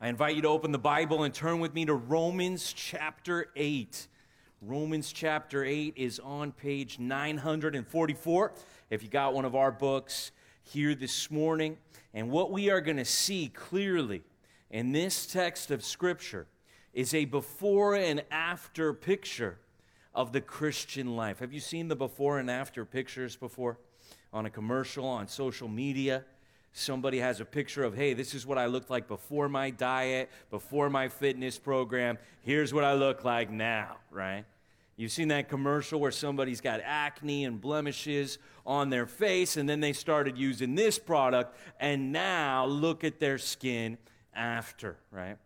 I invite you to open the Bible and turn with me to Romans chapter 8. Romans chapter 8 is on page 944. If you got one of our books here this morning, and what we are going to see clearly in this text of Scripture is a before and after picture of the Christian life. Have you seen the before and after pictures before on a commercial, on social media? Somebody has a picture of, hey, this is what I looked like before my diet, before my fitness program. Here's what I look like now, right? You've seen that commercial where somebody's got acne and blemishes on their face, and then they started using this product, and now look at their skin after, right?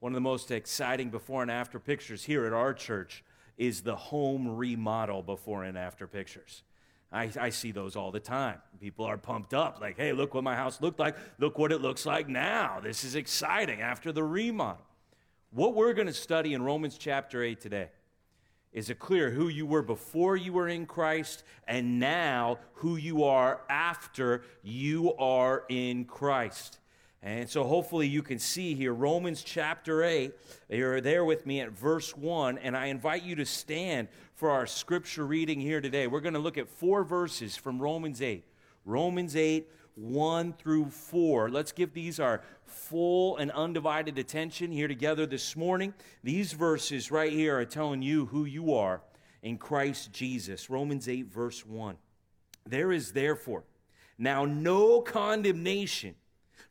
One of the most exciting before and after pictures here at our church is the home remodel before and after pictures. I, I, see those all the time. People are pumped up, like, hey, look what my house looked like. Look what it looks like now. This is exciting after the remodel. What we're going to study in Romans chapter 8 today is it clear who you were before you were in Christ and now who you are after you are in Christ. And so hopefully you can see here Romans chapter 8. You're there with me at verse 1, and I invite you to stand for our scripture reading here today. We're going to look at four verses from Romans 8. Romans 8, 1 through 4. Let's give these our full and undivided attention here together this morning. These verses right here are telling you who you are in Christ Jesus. Romans 8, verse 1. There is therefore now no condemnation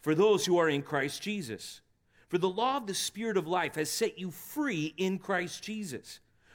for those who are in Christ Jesus. For the law of the Spirit of life has set you free in Christ Jesus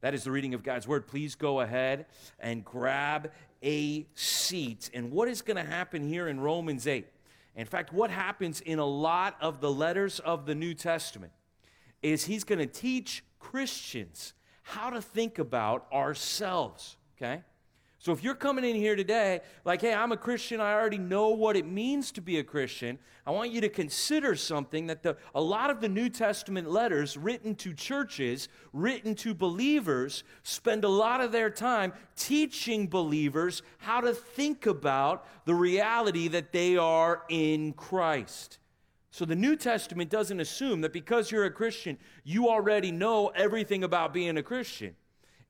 That is the reading of God's word. Please go ahead and grab a seat. And what is going to happen here in Romans 8? In fact, what happens in a lot of the letters of the New Testament is he's going to teach Christians how to think about ourselves, okay? So if you're coming in here today, like, hey, I'm a Christian, I already know what it means to be a Christian, I want you to consider something that the, a lot of the New Testament letters written to churches, written to believers, spend a lot of their time teaching believers how to think about the reality that they are in Christ. So the New Testament doesn't assume that because you're a Christian, you already know everything about being a Christian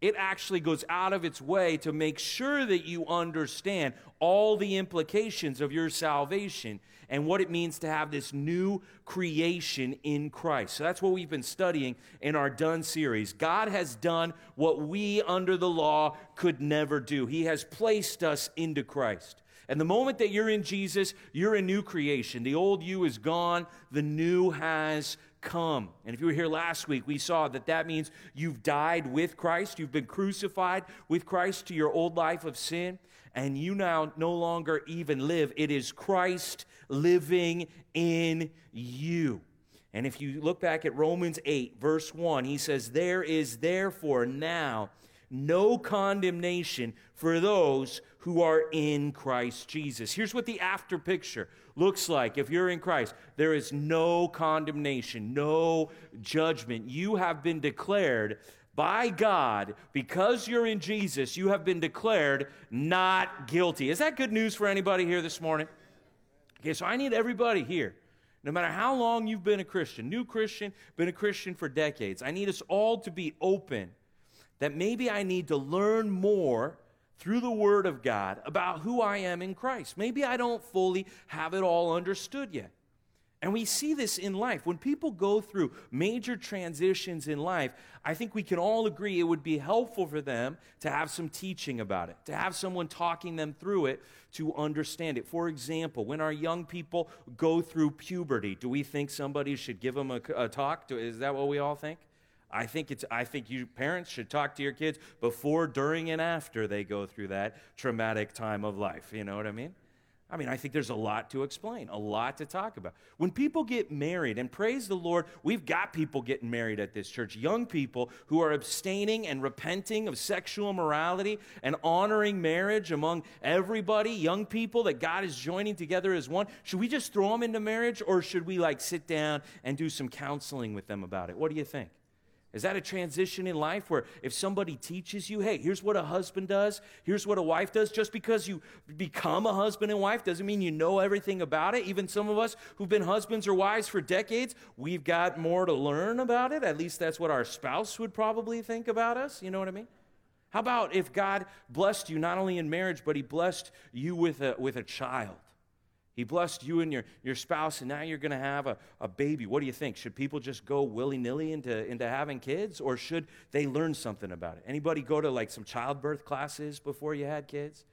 it actually goes out of its way to make sure that you understand all the implications of your salvation and what it means to have this new creation in Christ. So that's what we've been studying in our Done series. God has done what we under the law could never do, He has placed us into Christ. And the moment that you're in Jesus, you're a new creation. The old you is gone, the new has come. And if you were here last week, we saw that that means you've died with Christ, you've been crucified with Christ to your old life of sin, and you now no longer even live. It is Christ living in you. And if you look back at Romans 8, verse 1, he says, There is therefore now no condemnation for those who are in Christ Jesus. Here's what the after picture looks like if you're in Christ. There is no condemnation, no judgment. You have been declared by God, because you're in Jesus, you have been declared not guilty. Is that good news for anybody here this morning? Okay, so I need everybody here, no matter how long you've been a Christian, new Christian, been a Christian for decades, I need us all to be open that maybe I need to learn more through the Word of God about who I am in Christ. Maybe I don't fully have it all understood yet. And we see this in life. When people go through major transitions in life, I think we can all agree it would be helpful for them to have some teaching about it, to have someone talking them through it to understand it. For example, when our young people go through puberty, do we think somebody should give them a, a talk? Is that what we all think? I think it's I think you parents should talk to your kids before, during, and after they go through that traumatic time of life. You know what I mean? I mean, I think there's a lot to explain, a lot to talk about. When people get married, and praise the Lord, we've got people getting married at this church, young people who are abstaining and repenting of sexual morality and honoring marriage among everybody, young people that God is joining together as one. Should we just throw them into marriage or should we like sit down and do some counseling with them about it? What do you think? Is that a transition in life where if somebody teaches you, hey, here's what a husband does, here's what a wife does, just because you become a husband and wife doesn't mean you know everything about it. Even some of us who've been husbands or wives for decades, we've got more to learn about it. At least that's what our spouse would probably think about us. You know what I mean? How about if God blessed you not only in marriage, but He blessed you with a, with a child? He blessed you and your, your spouse, and now you're going to have a, a baby. What do you think? Should people just go willy nilly into, into having kids, or should they learn something about it? Anybody go to like some childbirth classes before you had kids?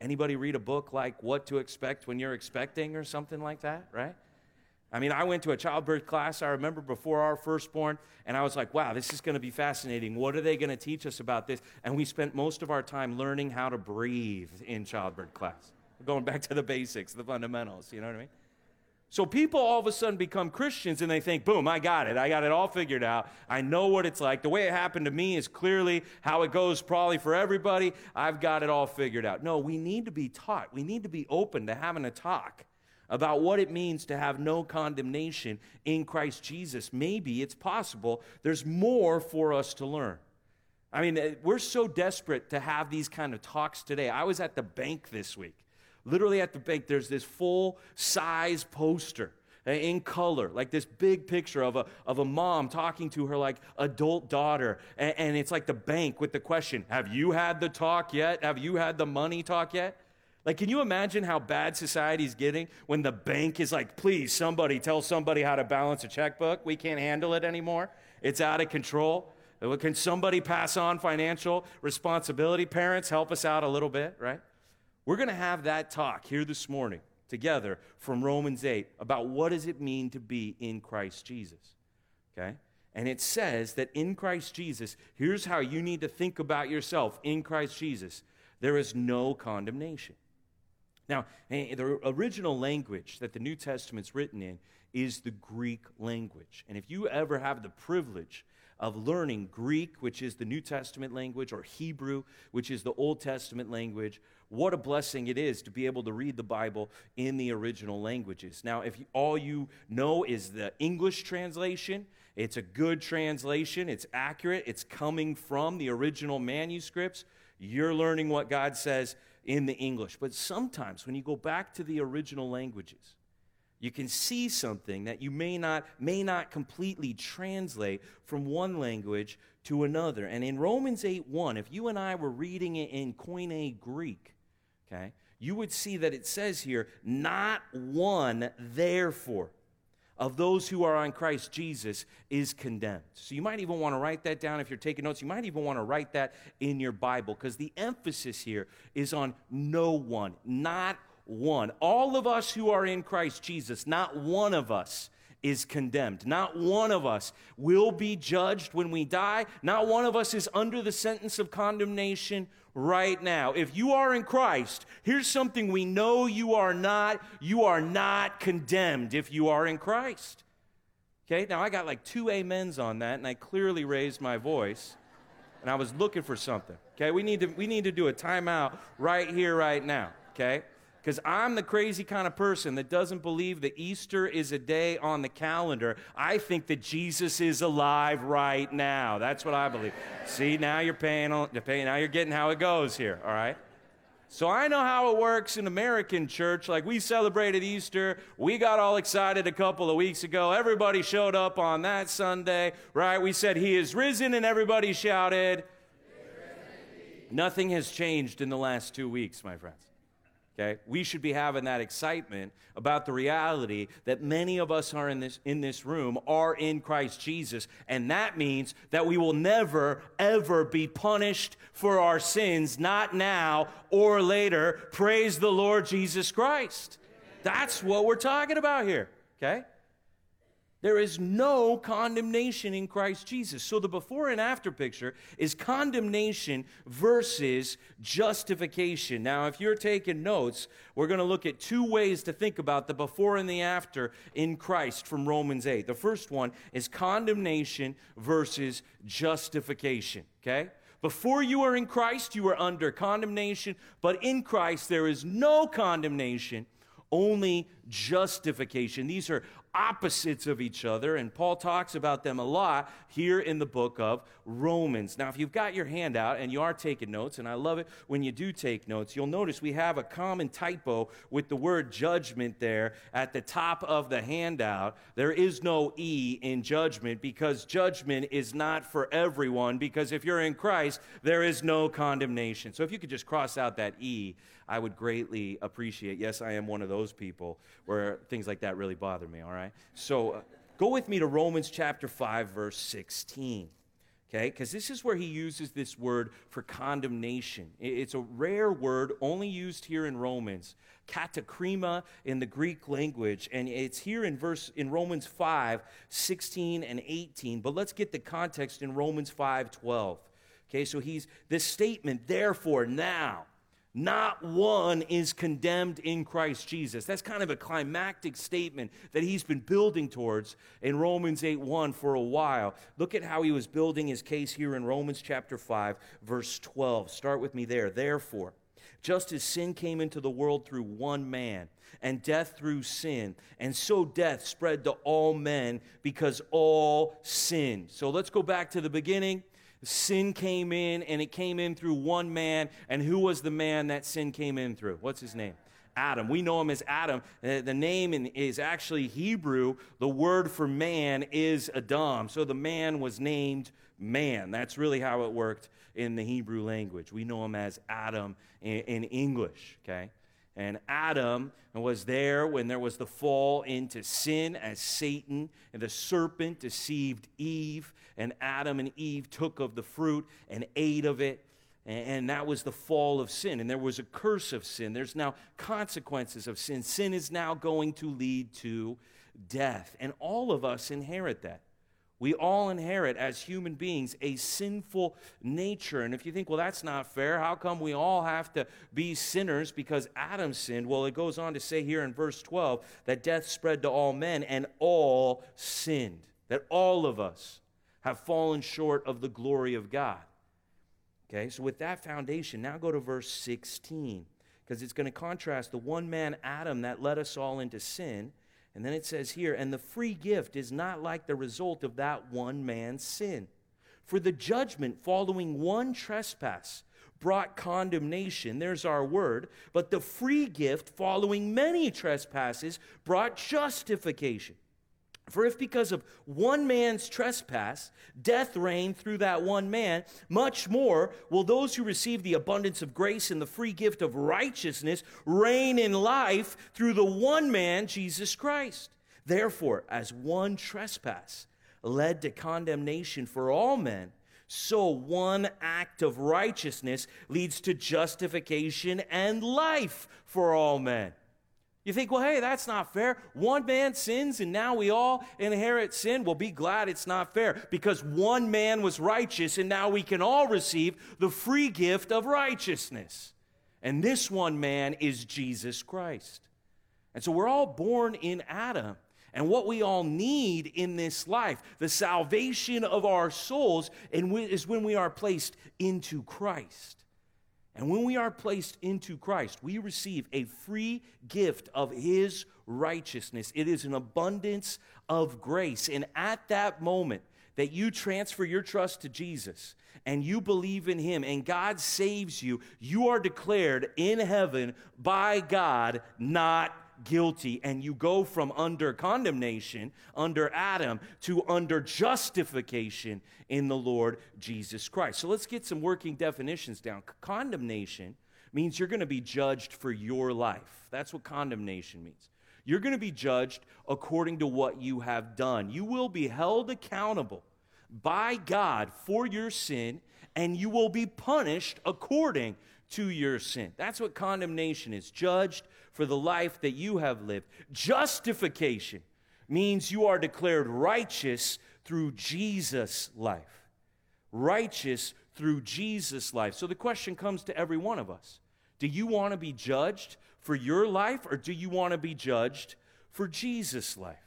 Anybody read a book like What to Expect When You're Expecting or something like that, right? I mean, I went to a childbirth class, I remember before our firstborn, and I was like, wow, this is going to be fascinating. What are they going to teach us about this? And we spent most of our time learning how to breathe in childbirth class going back to the basics, the fundamentals, you know what I mean? So people all of a sudden become Christians and they think, boom, I got it. I got it all figured out. I know what it's like. The way it happened to me is clearly how it goes probably for everybody. I've got it all figured out. No, we need to be taught. We need to be open to having a talk about what it means to have no condemnation in Christ Jesus. Maybe it's possible there's more for us to learn. I mean, eh, we're so desperate to have these kind of talks today. I was at the bank this week literally at the bank, there's this full size poster uh, in color, like this big picture of a, of a mom talking to her like adult daughter. And, and, it's like the bank with the question, have you had the talk yet? Have you had the money talk yet? Like, can you imagine how bad society's getting when the bank is like, please, somebody tell somebody how to balance a checkbook? We can't handle it anymore. It's out of control. Can somebody pass on financial responsibility? Parents, help us out a little bit, right? We're going to have that talk here this morning together from Romans 8 about what does it mean to be in Christ Jesus. Okay? And it says that in Christ Jesus, here's how you need to think about yourself in Christ Jesus. There is no condemnation. Now, eh, the original language that the New Testament's written in is the Greek language. And if you ever have the privilege of learning Greek, which is the New Testament language, or Hebrew, which is the Old Testament language, what a blessing it is to be able to read the Bible in the original languages. Now, if all you know is the English translation, it's a good translation, it's accurate, it's coming from the original manuscripts. You're learning what God says in the English. But sometimes when you go back to the original languages, you can see something that you may not may not completely translate from one language to another. And in Romans 8 1, if you and I were reading it in Koine Greek, okay, you would see that it says here, not one therefore of those who are on Christ Jesus is condemned. So you might even want to write that down if you're taking notes. You might even want to write that in your Bible because the emphasis here is on no one, not one. All of us who are in Christ Jesus, not one of us is condemned. Not one of us will be judged when we die. Not one of us is under the sentence of condemnation right now. If you are in Christ, here's something we know you are not. You are not condemned if you are in Christ. Okay, now I got like two amens on that, and I clearly raised my voice, and I was looking for something. Okay, we need to, we need to do a timeout right here, right now. Okay? Because I'm the crazy kind of person that doesn't believe that Easter is a day on the calendar. I think that Jesus is alive right now. That's what I believe. See, now you're paying, now you're getting how it goes here, all right? So I know how it works in American church. Like we celebrated Easter. We got all excited a couple of weeks ago. Everybody showed up on that Sunday, right? We said, He is risen, and everybody shouted. Nothing has changed in the last two weeks, my friends. Okay? We should be having that excitement about the reality that many of us are in this, in this room are in Christ Jesus. And that means that we will never, ever be punished for our sins, not now or later. Praise the Lord Jesus Christ. That's what we're talking about here. Okay? There is no condemnation in Christ Jesus. So the before and after picture is condemnation versus justification. Now, if you're taking notes, we're going to look at two ways to think about the before and the after in Christ from Romans 8. The first one is condemnation versus justification, okay? Before you are in Christ, you are under condemnation, but in Christ there is no condemnation only justification. These are opposites of each other, and Paul talks about them a lot here in the book of Romans. Now, if you've got your hand out and you are taking notes, and I love it when you do take notes, you'll notice we have a common typo with the word judgment there at the top of the handout. There is no E in judgment because judgment is not for everyone, because if you're in Christ, there is no condemnation. So if you could just cross out that E, I would greatly appreciate. Yes, I am one of those people where things like that really bother me, all right? So uh, go with me to Romans chapter 5, verse 16 okay? Because this is where he uses this word for condemnation. It's a rare word, only used here in Romans, katakrima in the Greek language, and it's here in verse in Romans 5, 16 and 18. But let's get the context in Romans 5, 12. Okay, so he's this statement, therefore, now. Not one is condemned in Christ Jesus. That's kind of a climactic statement that he's been building towards in Romans 8 1 for a while. Look at how he was building his case here in Romans chapter 5, verse 12. Start with me there. Therefore, just as sin came into the world through one man, and death through sin, and so death spread to all men because all sinned. So let's go back to the beginning sin came in and it came in through one man. And who was the man that sin came in through? What's his name? Adam. We know him as Adam. Uh, the name is actually Hebrew. The word for man is Adam. So the man was named man. That's really how it worked in the Hebrew language. We know him as Adam in English, okay? And Adam was there when there was the fall into sin as Satan and the serpent deceived Eve, and Adam and Eve took of the fruit and ate of it. And that was the fall of sin. And there was a curse of sin. There's now consequences of sin. Sin is now going to lead to death. And all of us inherit that. We all inherit as human beings a sinful nature. And if you think, well, that's not fair, how come we all have to be sinners because Adam sinned? Well, it goes on to say here in verse 12 that death spread to all men and all sinned, that all of us have fallen short of the glory of God. Okay, so with that foundation, now go to verse 16 because it's going to contrast the one man Adam that led us all into sin and then it says here, and the free gift is not like the result of that one man's sin. For the judgment following one trespass brought condemnation, there's our word, but the free gift following many trespasses brought justification. For if because of one man's trespass death reigned through that one man, much more will those who receive the abundance of grace and the free gift of righteousness reign in life through the one man, Jesus Christ. Therefore, as one trespass led to condemnation for all men, so one act of righteousness leads to justification and life for all men. You think, well, hey, that's not fair. One man sins and now we all inherit sin. Well, be glad it's not fair because one man was righteous and now we can all receive the free gift of righteousness. And this one man is Jesus Christ. And so we're all born in Adam. And what we all need in this life, the salvation of our souls, is when we are placed into Christ. And when we are placed into Christ, we receive a free gift of His righteousness. It is an abundance of grace. And at that moment that you transfer your trust to Jesus and you believe in Him and God saves you, you are declared in heaven by God not guilty, and you go from under condemnation, under Adam, to under justification in the Lord Jesus Christ. So let's get some working definitions down. Condemnation means you're going to be judged for your life. That's what condemnation means. You're going to be judged according to what you have done. You will be held accountable by God for your sin, and you will be punished according to your sin. That's what condemnation is judged for the life that you have lived. Justification means you are declared righteous through Jesus' life. Righteous through Jesus' life. So the question comes to every one of us Do you want to be judged for your life, or do you want to be judged for Jesus' life?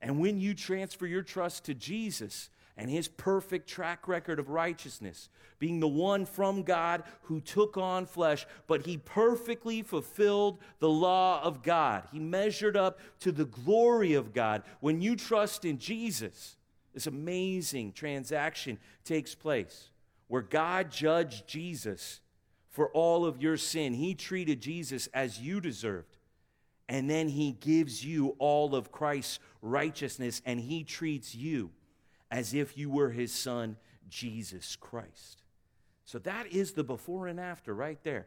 And when you transfer your trust to Jesus, and his perfect track record of righteousness, being the one from God who took on flesh, but he perfectly fulfilled the law of God. He measured up to the glory of God. When you trust in Jesus, this amazing transaction takes place where God judged Jesus for all of your sin. He treated Jesus as you deserved. And then he gives you all of Christ's righteousness, and he treats you as if you were his son, Jesus Christ. So that is the before and after right there.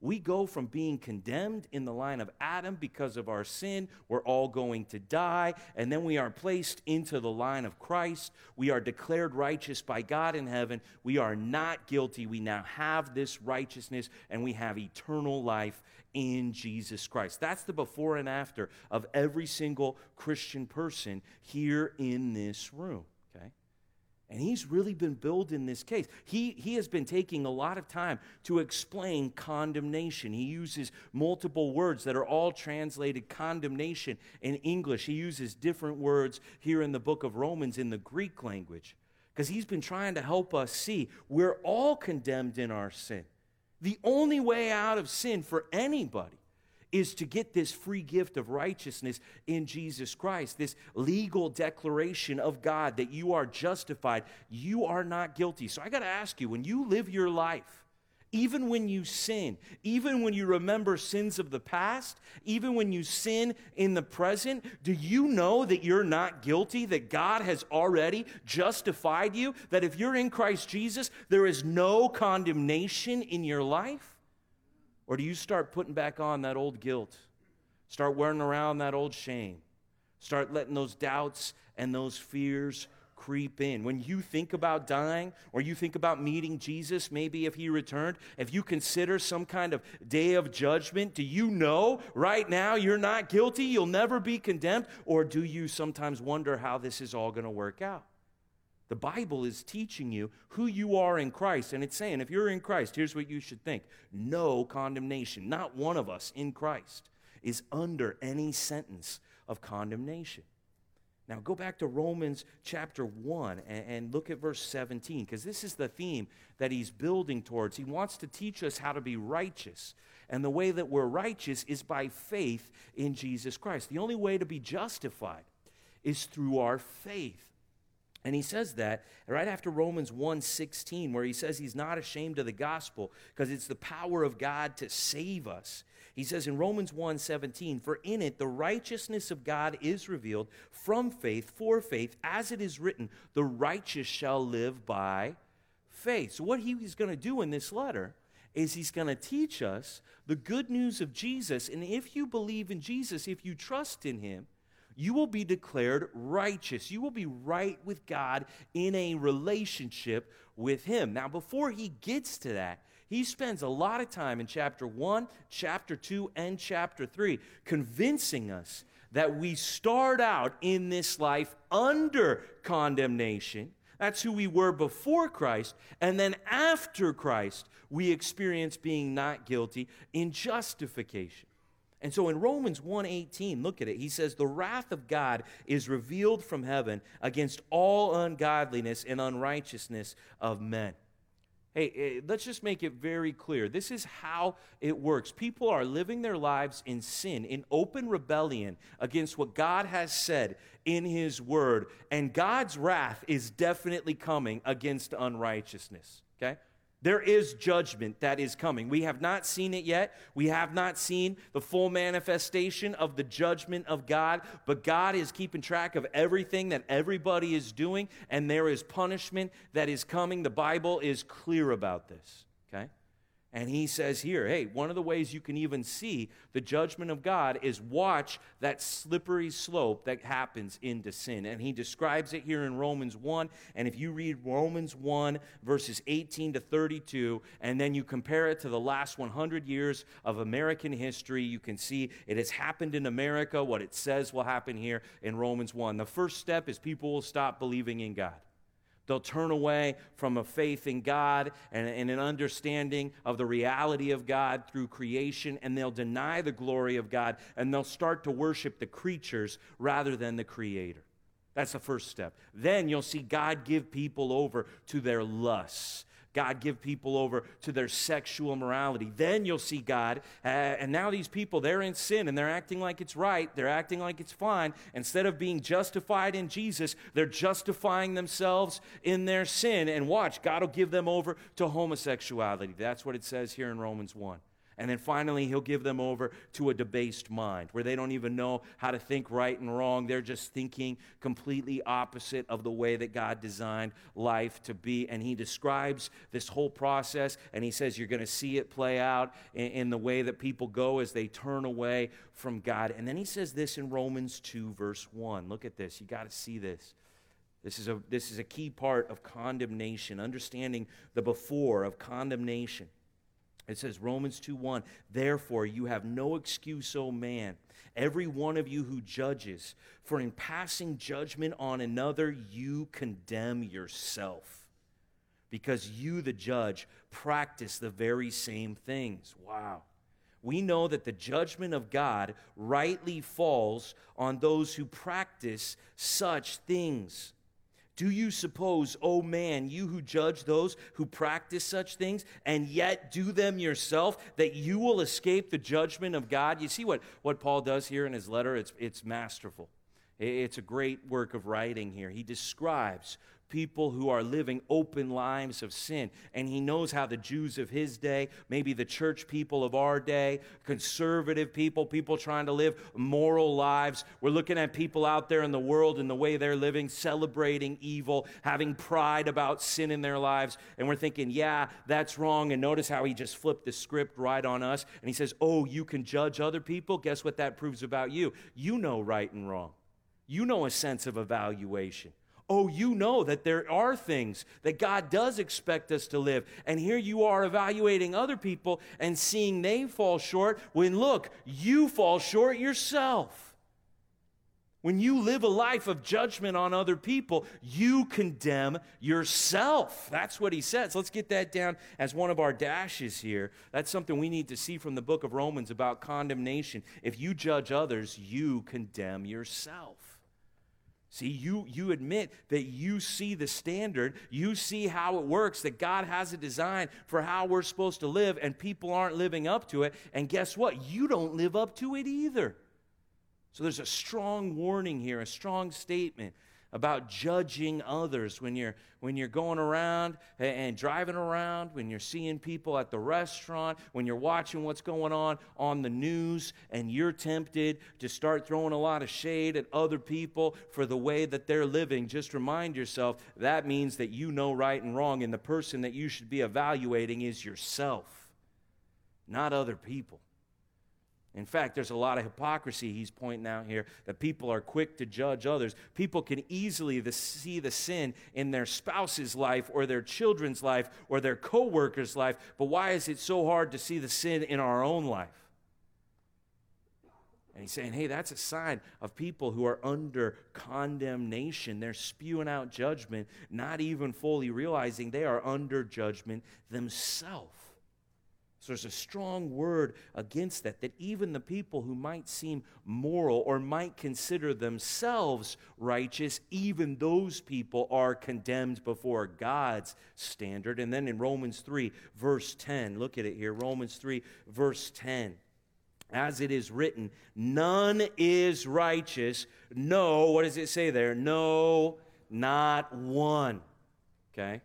We go from being condemned in the line of Adam because of our sin, we're all going to die, and then we are placed into the line of Christ. We are declared righteous by God in heaven. We are not guilty. We now have this righteousness, and we have eternal life in Jesus Christ. That's the before and after of every single Christian person here in this room. And he's really been building this case. He, he has been taking a lot of time to explain condemnation. He uses multiple words that are all translated condemnation in English. He uses different words here in the book of Romans in the Greek language because he's been trying to help us see we're all condemned in our sin. The only way out of sin for anybody is to get this free gift of righteousness in Jesus Christ, this legal declaration of God that you are justified, you are not guilty. So I got to ask you when you live your life, even when you sin, even when you remember sins of the past, even when you sin in the present, do you know that you're not guilty, that God has already justified you, that if you're in Christ Jesus, there is no condemnation in your life? Or do you start putting back on that old guilt? Start wearing around that old shame? Start letting those doubts and those fears creep in. When you think about dying or you think about meeting Jesus, maybe if he returned, if you consider some kind of day of judgment, do you know right now you're not guilty? You'll never be condemned? Or do you sometimes wonder how this is all going to work out? The Bible is teaching you who you are in Christ. And it's saying, if you're in Christ, here's what you should think no condemnation. Not one of us in Christ is under any sentence of condemnation. Now, go back to Romans chapter 1 and, and look at verse 17, because this is the theme that he's building towards. He wants to teach us how to be righteous. And the way that we're righteous is by faith in Jesus Christ. The only way to be justified is through our faith. And he says that right after Romans 1:16 where he says he's not ashamed of the gospel because it's the power of God to save us. He says in Romans 1:17 for in it the righteousness of God is revealed from faith for faith as it is written the righteous shall live by faith. So what he's going to do in this letter is he's going to teach us the good news of Jesus and if you believe in Jesus if you trust in him you will be declared righteous. You will be right with God in a relationship with Him. Now, before he gets to that, he spends a lot of time in chapter 1, chapter 2, and chapter 3 convincing us that we start out in this life under condemnation. That's who we were before Christ. And then after Christ, we experience being not guilty in justification. And so in Romans 1:18, look at it. He says the wrath of God is revealed from heaven against all ungodliness and unrighteousness of men. Hey, eh, let's just make it very clear. This is how it works. People are living their lives in sin, in open rebellion against what God has said in His Word. And God's wrath is definitely coming against unrighteousness. Okay? There is judgment that is coming. We have not seen it yet. We have not seen the full manifestation of the judgment of God, but God is keeping track of everything that everybody is doing, and there is punishment that is coming. The Bible is clear about this, okay? And he says here, hey, one of the ways you can even see the judgment of God is watch that slippery slope that happens into sin. And he describes it here in Romans 1. And if you read Romans 1, verses 18 to 32, and then you compare it to the last 100 years of American history, you can see it has happened in America, what it says will happen here in Romans 1. The first step is people will stop believing in God. They'll turn away from a faith in God and, and, an understanding of the reality of God through creation, and they'll deny the glory of God, and they'll start to worship the creatures rather than the Creator. That's the first step. Then you'll see God give people over to their lusts God give people over to their sexual morality. Then you'll see God, uh, and now these people, they're in sin and they're acting like it's right, they're acting like it's fine. Instead of being justified in Jesus, they're justifying themselves in their sin. And watch, God will give them over to homosexuality. That's what it says here in Romans 1. And then finally, he'll give them over to a debased mind where they don't even know how to think right and wrong. They're just thinking completely opposite of the way that God designed life to be. And he describes this whole process and he says, You're going to see it play out in, in, the way that people go as they turn away from God. And then he says this in Romans 2, verse 1. Look at this. You got to see this. This is, a, this is a key part of condemnation, understanding the before of condemnation. It says, Romans 2 1, therefore you have no excuse, O man, every one of you who judges, for in passing judgment on another, you condemn yourself. Because you, the judge, practice the very same things. Wow. We know that the judgment of God rightly falls on those who practice such things. Do you suppose, O oh man, you who judge those who practice such things and yet do them yourself, that you will escape the judgment of God? You see what, what Paul does here in his letter? It's, it's masterful. It's a great work of writing here. He describes people who are living open lives of sin. And he knows how the Jews of his day, maybe the church people of our day, conservative people, people trying to live moral lives. We're looking at people out there in the world and the way they're living, celebrating evil, having pride about sin in their lives. And we're thinking, yeah, that's wrong. And notice how he just flipped the script right on us. And he says, oh, you can judge other people? Guess what that proves about you? You know right and wrong. You know a sense of evaluation oh, you know that there are things that God does expect us to live. And here you are evaluating other people and seeing they fall short when, look, you fall short yourself. When you live a life of judgment on other people, you condemn yourself. That's what he says. Let's get that down as one of our dashes here. That's something we need to see from the book of Romans about condemnation. If you judge others, you condemn yourself. See, you, you admit that you see the standard, you see how it works, that God has a design for how we're supposed to live, and people aren't living up to it. And guess what? You don't live up to it either. So there's a strong warning here, a strong statement about judging others. When you're when you're going around and driving around when you're seeing people at the restaurant when you're watching what's going on on the news and you're tempted to start throwing a lot of shade at other people for the way that they're living just remind yourself that means that you know right and wrong and the person that you should be evaluating is yourself not other people in fact, there's a lot of hypocrisy he's pointing out here that people are quick to judge others. People can easily see the sin in their spouse's life or their children's life or their coworker's life, but why is it so hard to see the sin in our own life? And he's saying, hey, that's a sign of people who are under condemnation. They're spewing out judgment, not even fully realizing they are under judgment themselves. So there's a strong word against that, that even the people who might seem moral or might consider themselves righteous, even those people are condemned before God's standard. And then in Romans 3, verse 10, look at it here Romans 3, verse 10. As it is written, none is righteous. No, what does it say there? No, not one. Okay?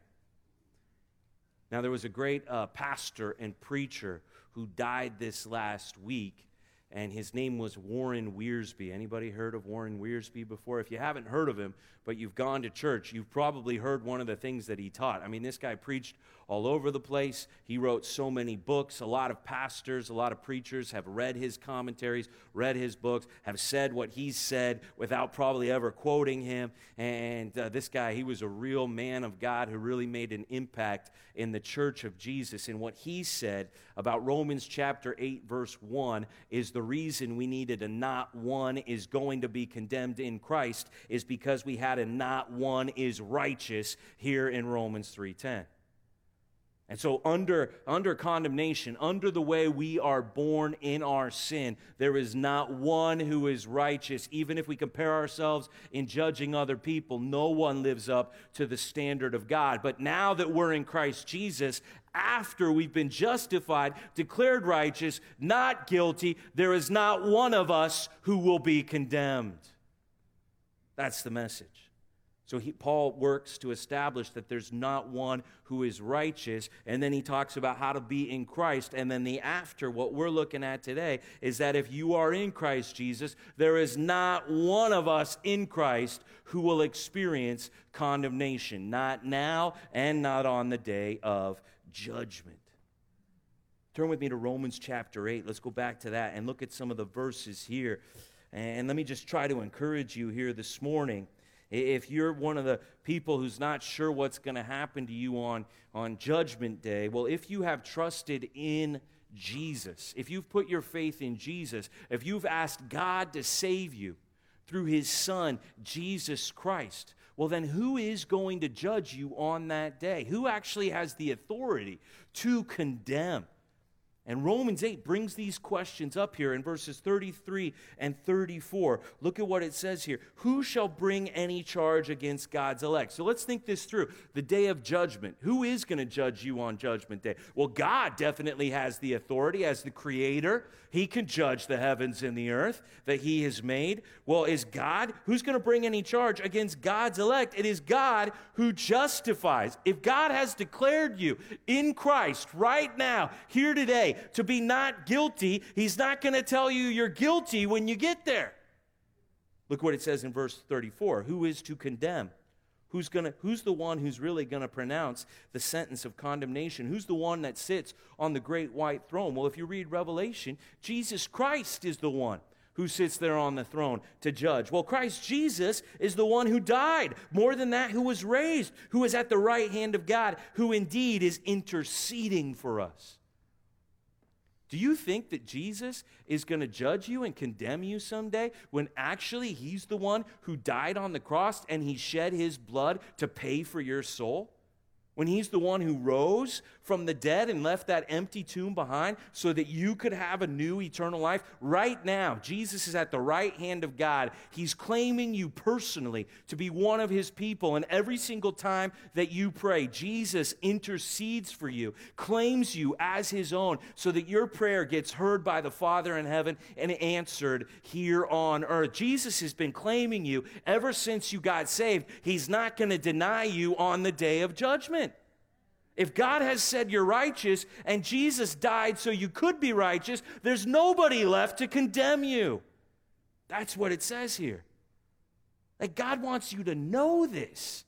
Now, there was a great uh, pastor and preacher who died this last week. and his name was Warren Wiersbe. Anybody heard of Warren Wiersbe before? If you haven't heard of him, but you've gone to church, you've probably heard one of the things that he taught. I mean, this guy preached all over the place. He wrote so many books. A lot of pastors, a lot of preachers have read his commentaries, read his books, have said what he said without probably ever quoting him. And uh, this guy, he was a real man of God who really made an impact in the church of Jesus. And what he said about Romans chapter 8, verse 1 is the reason we needed a not one is going to be condemned in Christ is because we had a not one is righteous here in Romans 3:10. And so, under, under condemnation, under the way we are born in our sin, there is not one who is righteous. Even if we compare ourselves in judging other people, no one lives up to the standard of God. But now that we're in Christ Jesus, after we've been justified, declared righteous, not guilty, there is not one of us who will be condemned. That's the message. So he, Paul works to establish that there's not one who is righteous. And then he talks about how to be in Christ. And then the after, what we're looking at today, is that if you are in Christ Jesus, there is not one of us in Christ who will experience condemnation, not now and not on the day of judgment. Turn with me to Romans chapter 8. Let's go back to that and look at some of the verses here. And let me just try to encourage you here this morning if you're one of the people who's not sure what's going to happen to you on, on Judgment Day, well, if you have trusted in Jesus, if you've put your faith in Jesus, if you've asked God to save you through his Son, Jesus Christ, well, then who is going to judge you on that day? Who actually has the authority to condemn? And Romans 8 brings these questions up here in verses 33 and 34. Look at what it says here. Who shall bring any charge against God's elect? So let's think this through. The day of judgment. Who is going to judge you on judgment day? Well, God definitely has the authority as the creator. He can judge the heavens and the earth that he has made. Well, is God, who's going to bring any charge against God's elect? It is God who justifies. If God has declared you in Christ right now, here today, to be not guilty, he's not going to tell you you're guilty when you get there. Look what it says in verse 34 Who is to condemn? Who's, gonna, who's the one who's really going to pronounce the sentence of condemnation? Who's the one that sits on the great white throne? Well, if you read Revelation, Jesus Christ is the one who sits there on the throne to judge. Well, Christ Jesus is the one who died. More than that, who was raised, who is at the right hand of God, who indeed is interceding for us. Do you think that Jesus is going to judge you and condemn you someday when actually he's the one who died on the cross and he shed his blood to pay for your soul? When he's the one who rose from the dead and left that empty tomb behind so that you could have a new eternal life, right now, Jesus is at the right hand of God. He's claiming you personally to be one of his people. And every single time that you pray, Jesus intercedes for you, claims you as his own, so that your prayer gets heard by the Father in heaven and answered here on earth. Jesus has been claiming you ever since you got saved. He's not going to deny you on the day of judgment. If God has said you're righteous and Jesus died so you could be righteous, there's nobody left to condemn you. That's what it says here. That God wants you to know this.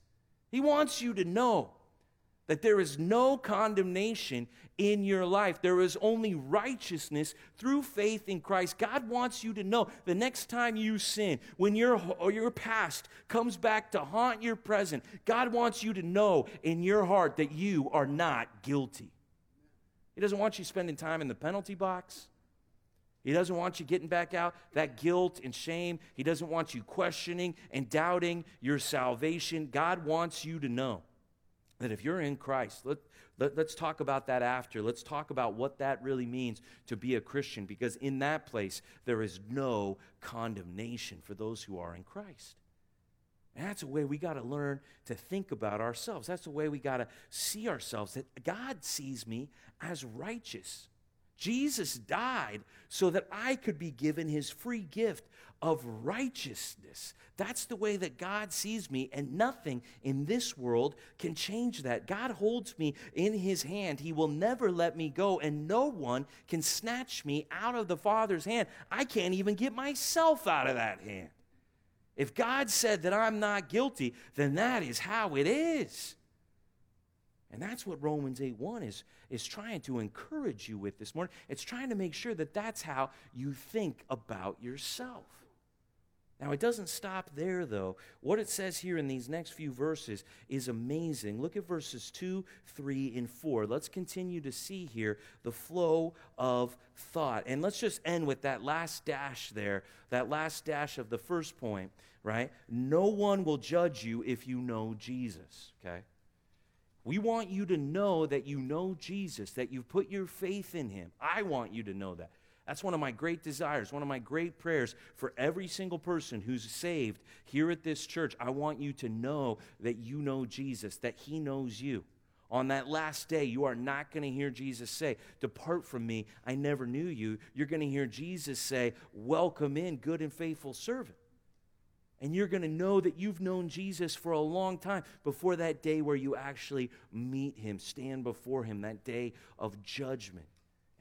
He wants you to know that there is no condemnation in your life. There is only righteousness through faith in Christ. God wants you to know the next time you sin, when your, or your past comes back to haunt your present, God wants you to know in your heart that you are not guilty. He doesn't want you spending time in the penalty box. He doesn't want you getting back out that guilt and shame. He doesn't want you questioning and doubting your salvation. God wants you to know that if you're in Christ, let, let, us talk about that after. Let's talk about what that really means to be a Christian, because in that place, there is no condemnation for those who are in Christ. And that's a way we got to learn to think about ourselves. That's the way we got to see ourselves that God sees me as righteous. Jesus died so that I could be given his free gift of righteousness. That's the way that God sees me, and nothing in this world can change that. God holds me in his hand. He will never let me go, and no one can snatch me out of the Father's hand. I can't even get myself out of that hand. If God said that I'm not guilty, then that is how it is. And that's what Romans 8 1 is, is trying to encourage you with this morning. It's trying to make sure that that's how you think about yourself. Now, it doesn't stop there, though. What it says here in these next few verses is amazing. Look at verses 2, 3, and 4. Let's continue to see here the flow of thought. And let's just end with that last dash there, that last dash of the first point, right? No one will judge you if you know Jesus, okay? We want you to know that you know Jesus, that you've put your faith in him. I want you to know that. That's one of my great desires, one of my great prayers for every single person who's saved here at this church. I want you to know that you know Jesus, that He knows you. On that last day, you are not going to hear Jesus say, Depart from me, I never knew you. You're going to hear Jesus say, Welcome in, good and faithful servant. And you're going to know that you've known Jesus for a long time before that day where you actually meet him, stand before him, that day of judgment.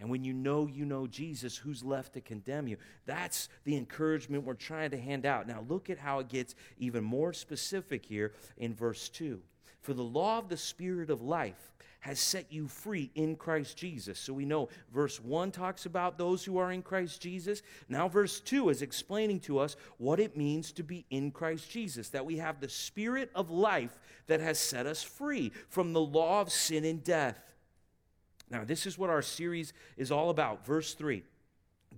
And when you know you know Jesus, who's left to condemn you? That's the encouragement we're trying to hand out. Now, look at how it gets even more specific here in verse 2. For the law of the Spirit of life has set you free in Christ Jesus. So we know verse 1 talks about those who are in Christ Jesus. Now, verse 2 is explaining to us what it means to be in Christ Jesus, that we have the Spirit of life that has set us free from the law of sin and death. Now, this is what our series is all about. Verse 3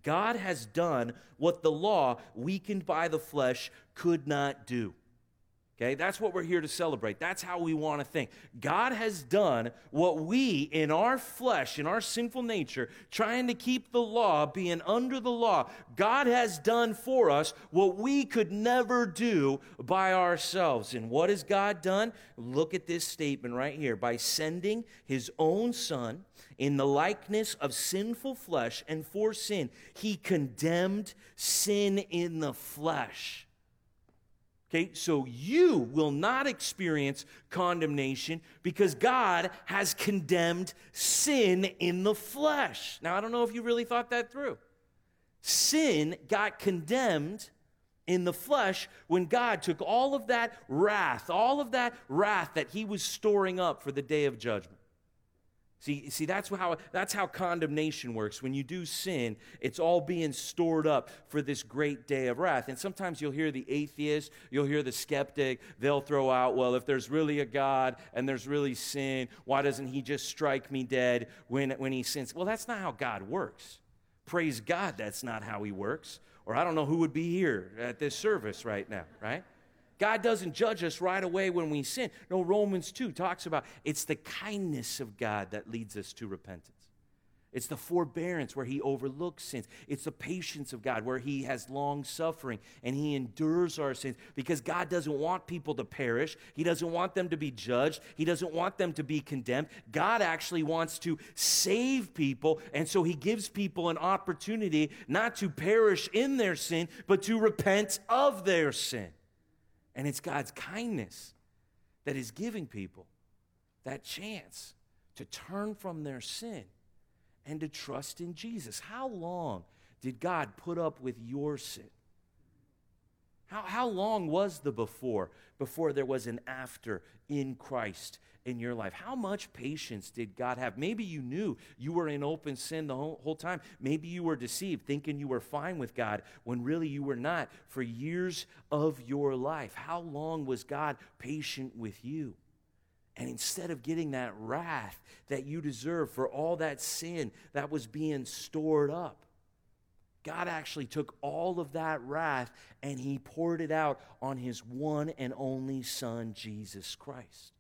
God has done what the law, weakened by the flesh, could not do. Okay, that's what we're here to celebrate. That's how we want to think. God has done what we, in our flesh, in our sinful nature, trying to keep the law, being under the law, God has done for us what we could never do by ourselves. And what has God done? Look at this statement right here by sending his own son in the likeness of sinful flesh and for sin, he condemned sin in the flesh Okay, so you will not experience condemnation because God has condemned sin in the flesh. Now, I don't know if you really thought that through. Sin got condemned in the flesh when God took all of that wrath, all of that wrath that he was storing up for the day of judgment. See, see that's, how, that's how condemnation works. When you do sin, it's all being stored up for this great day of wrath. And sometimes you'll hear the atheist, you'll hear the skeptic, they'll throw out, well, if there's really a God and there's really sin, why doesn't he just strike me dead when, when he sins? Well, that's not how God works. Praise God, that's not how he works. Or I don't know who would be here at this service right now, right? God doesn't judge us right away when we sin. No, Romans 2 talks about it's the kindness of God that leads us to repentance. It's the forbearance where he overlooks sins. It's the patience of God where he has long suffering and he endures our sins because God doesn't want people to perish. He doesn't want them to be judged. He doesn't want them to be condemned. God actually wants to save people. And so he gives people an opportunity not to perish in their sin, but to repent of their sin. And it's God's kindness that is giving people that chance to turn from their sin and to trust in Jesus. How long did God put up with your sin? How, how long was the before, before there was an after in Christ in your life? How much patience did God have? Maybe you knew you were in open sin the whole, whole, time. Maybe you were deceived, thinking you were fine with God when really you were not for years of your life. How long was God patient with you? And instead of getting that wrath that you deserve for all that sin that was being stored up, God actually took all of that wrath and he poured it out on his one and only Son, Jesus Christ.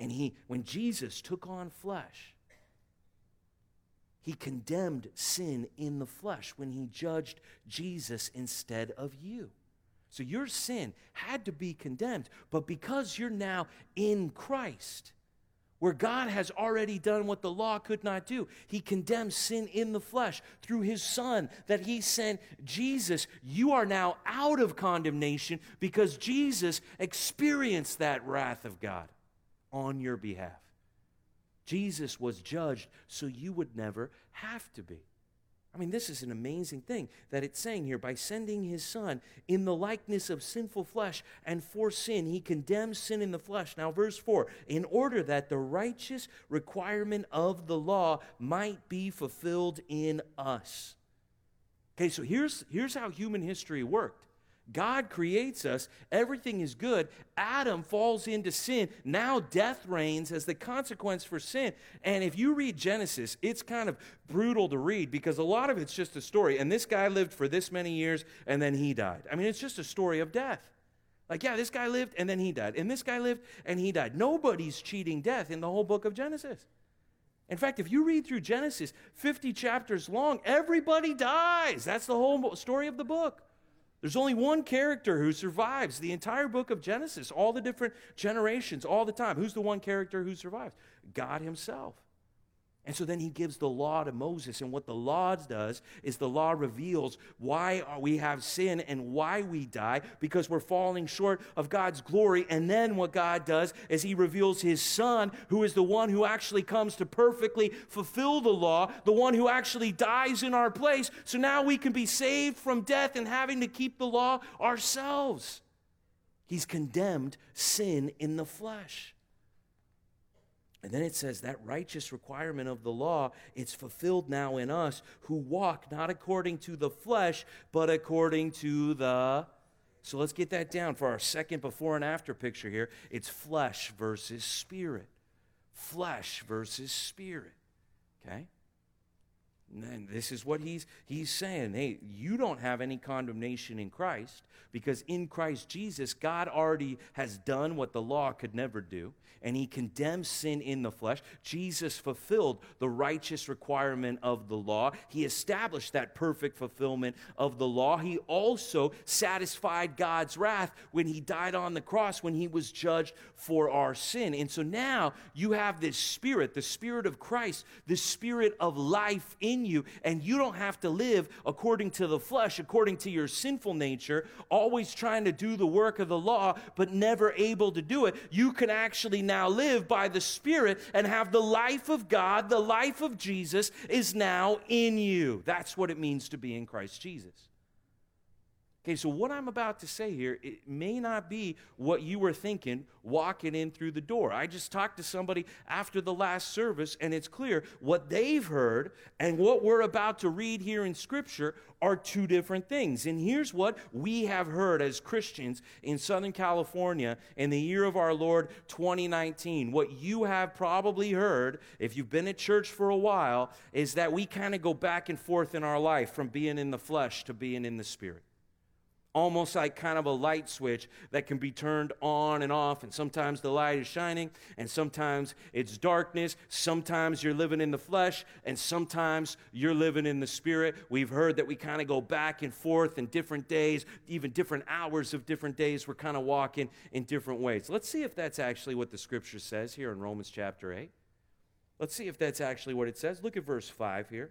And he, when Jesus took on flesh, he condemned sin in the flesh when he judged Jesus instead of you. So your sin had to be condemned, but because you're now in Christ, where God has already done what the law could not do. He condemns sin in the flesh through his Son, that he sent Jesus. You are now out of condemnation because Jesus experienced that wrath of God on your behalf. Jesus was judged so you would never have to be. I mean, this is an amazing thing that it's saying here by sending his son in the likeness of sinful flesh and for sin, he condemns sin in the flesh. Now, verse 4 in order that the righteous requirement of the law might be fulfilled in us. Okay, so here's, here's how human history worked God creates us, everything is good. Adam falls into sin. Now death reigns as the consequence for sin. And if you read Genesis, it's kind of brutal to read because a lot of it's just a story. And this guy lived for this many years and then he died. I mean, it's just a story of death. Like, yeah, this guy lived and then he died. And this guy lived and he died. Nobody's cheating death in the whole book of Genesis. In fact, if you read through Genesis, 50 chapters long, everybody dies. That's the whole story of the book. There's only one character who survives the entire book of Genesis, all the different generations, all the time. Who's the one character who survives? God Himself. And so then he gives the law to Moses. And what the law does is the law reveals why we have sin and why we die, because we're falling short of God's glory. And then what God does is he reveals his son, who is the one who actually comes to perfectly fulfill the law, the one who actually dies in our place. So now we can be saved from death and having to keep the law ourselves. He's condemned sin in the flesh. And then it says that righteous requirement of the law, it's fulfilled now in us who walk not according to the flesh, but according to the. So let's get that down for our second before and after picture here. It's flesh versus spirit. Flesh versus spirit. Okay? And this is what he's, he's saying. Hey, you don't have any condemnation in Christ because in Christ Jesus, God already has done what the law could never do, and he condemns sin in the flesh. Jesus fulfilled the righteous requirement of the law. He established that perfect fulfillment of the law. He also satisfied God's wrath when he died on the cross, when he was judged for our sin. And so now you have this spirit, the spirit of Christ, the spirit of life in you, and you don't have to live according to the flesh, according to your sinful nature, always trying to do the work of the law, but never able to do it. You can actually now live by the Spirit and have the life of God, the life of Jesus is now in you. That's what it means to be in Christ Jesus. Okay, so what I'm about to say here, it may not be what you were thinking walking in through the door. I just talked to somebody after the last service, and it's clear what they've heard and what we're about to read here in Scripture are two different things. And here's what we have heard as Christians in Southern California in the year of our Lord 2019. What you have probably heard, if you've been at church for a while, is that we kind of go back and forth in our life from being in the flesh to being in the Spirit almost like kind of a light switch that can be turned on and off. And sometimes the light is shining, and sometimes it's darkness. Sometimes you're living in the flesh, and sometimes you're living in the spirit. We've heard that we kind of go back and forth in different days, even different hours of different days. We're kind of walking in different ways. Let's see if that's actually what the scripture says here in Romans chapter 8. Let's see if that's actually what it says. Look at verse 5 here.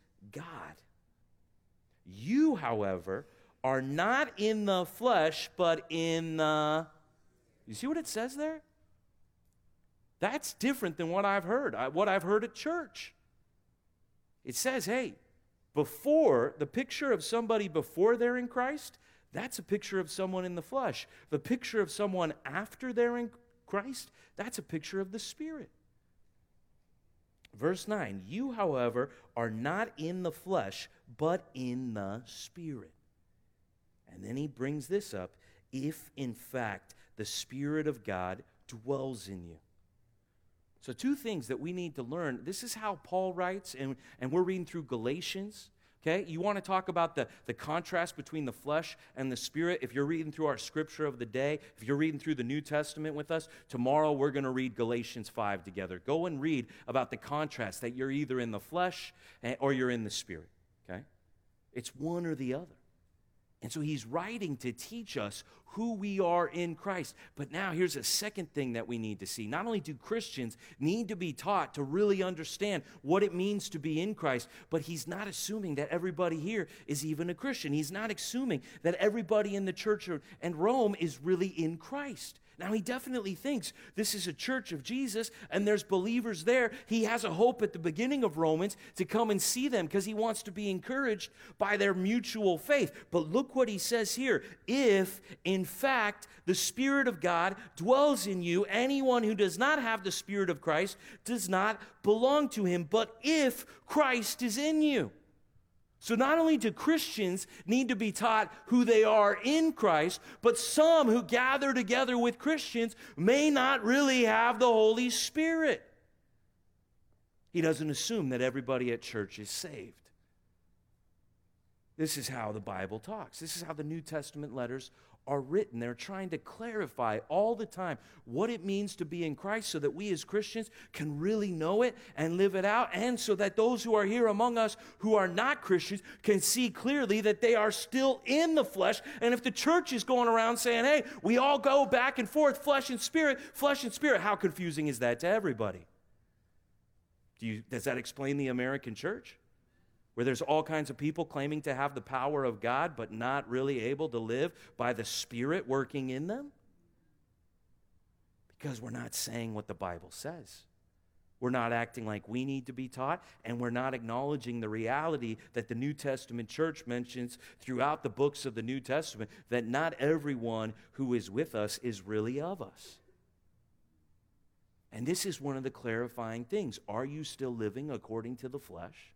God. You, however, are not in the flesh, but in the. You see what it says there? That's different than what I've heard, what I've heard at church. It says, hey, before, the picture of somebody before they're in Christ, that's a picture of someone in the flesh. The picture of someone after they're in Christ, that's a picture of the Spirit. Verse 9, you, however, are not in the flesh, but in the Spirit. And then he brings this up if, in fact, the Spirit of God dwells in you. So, two things that we need to learn. This is how Paul writes, and, and we're reading through Galatians. Okay, you want to talk about the, the contrast between the flesh and the spirit? If you're reading through our scripture of the day, if you're reading through the New Testament with us, tomorrow we're going to read Galatians 5 together. Go and read about the contrast that you're either in the flesh eh, or you're in the spirit. Okay, it's one or the other. And so he's writing to teach us who we are in Christ. But now here's a second thing that we need to see. Not only do Christians need to be taught to really understand what it means to be in Christ, but he's not assuming that everybody here is even a Christian. He's not assuming that everybody in the church and Rome is really in Christ. Now, he definitely thinks this is a church of Jesus and there's believers there. He has a hope at the beginning of Romans to come and see them because he wants to be encouraged by their mutual faith. But look what he says here. If, in fact, the Spirit of God dwells in you, anyone who does not have the Spirit of Christ does not belong to him. But if Christ is in you, so, not only do Christians need to be taught who they are in Christ, but some who gather together with Christians may not really have the Holy Spirit. He doesn't assume that everybody at church is saved. This is how the Bible talks. This is how the New Testament letters are written. They're trying to clarify all the time what it means to be in Christ so that we as Christians can really know it and live it out, and so that those who are here among us who are not Christians can see clearly that they are still in the flesh. And if the church is going around saying, hey, we all go back and forth, flesh and spirit, flesh and spirit, how confusing is that to everybody? Do you, does that explain the American church? Where there's all kinds of people claiming to have the power of God, but not really able to live by the Spirit working in them? Because we're not saying what the Bible says. We're not acting like we need to be taught, and we're not acknowledging the reality that the New Testament church mentions throughout the books of the New Testament that not everyone who is with us is really of us. And this is one of the clarifying things. Are you still living according to the flesh?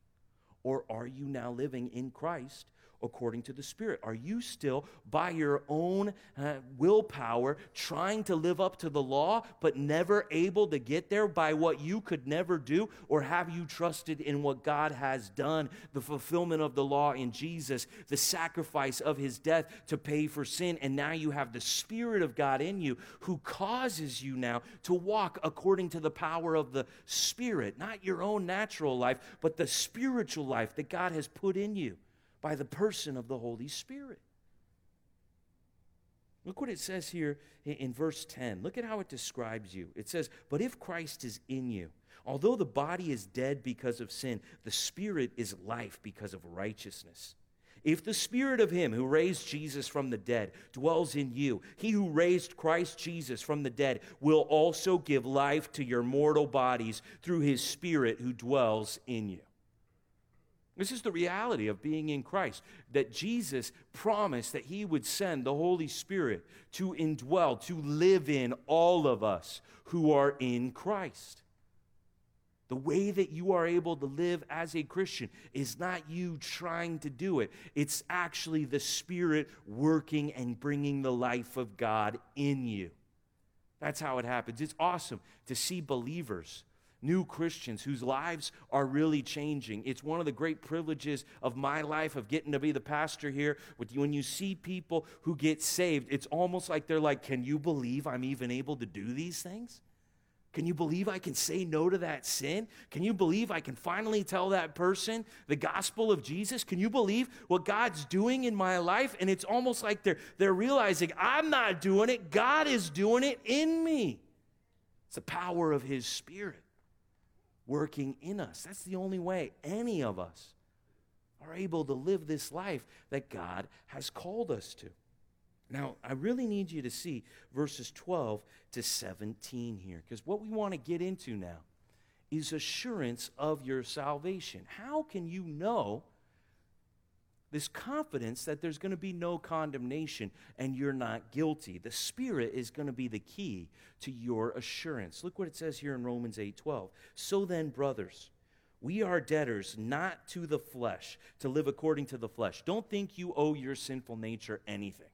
Or are you now living in Christ according to the Spirit? Are you still, by your own uh, willpower, trying to live up to the law, but never able to get there by what you could never do? Or have you trusted in what God has done, the fulfillment of the law in Jesus, the sacrifice of his death to pay for sin? And now you have the Spirit of God in you who causes you now to walk according to the power of the Spirit, not your own natural life, but the spiritual life that God has put in you by the person of the Holy Spirit. Look what it says here in verse 10. Look at how it describes you. It says, But if Christ is in you, although the body is dead because of sin, the spirit is life because of righteousness. If the spirit of him who raised Jesus from the dead dwells in you, he who raised Christ Jesus from the dead will also give life to your mortal bodies through his spirit who dwells in you. This is the reality of being in Christ, that Jesus promised that he would send the Holy Spirit to indwell, to live in all of us who are in Christ. The way that you are able to live as a Christian is not you trying to do it. It's actually the Spirit working and bringing the life of God in you. That's how it happens. It's awesome to see believers new Christians whose lives are really changing. It's one of the great privileges of my life of getting to be the pastor here. When you see people who get saved, it's almost like they're like, Can you believe I'm even able to do these things? Can you believe I can say no to that sin? Can you believe I can finally tell that person the gospel of Jesus? Can you believe what God's doing in my life? And it's almost like they're, they're realizing I'm not doing it, God is doing it in me. It's the power of His Spirit working in us. That's the only way any of us are able to live this life that God has called us to. Now, I really need you to see verses 12 to 17 here, because what we want to get into now is assurance of your salvation. How can you know this confidence that there's going to be no condemnation and you're not guilty. The Spirit is going to be the key to your assurance. Look what it says here in Romans 8:12. So then, brothers, we are debtors not to the flesh, to live according to the flesh. Don't think you owe your sinful nature anything.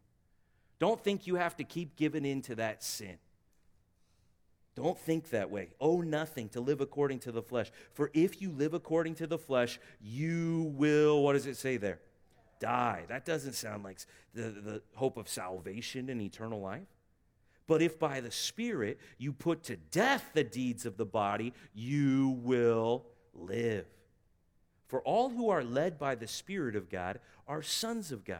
Don't think you have to keep giving in to that sin. Don't think that way. Owe nothing to live according to the flesh. For if you live according to the flesh, you will, what does it say there? Die. That doesn't sound like the, the hope of salvation and eternal life. But if by the Spirit you put to death the deeds of the body, you will live. For all who are led by the Spirit of God are sons of God.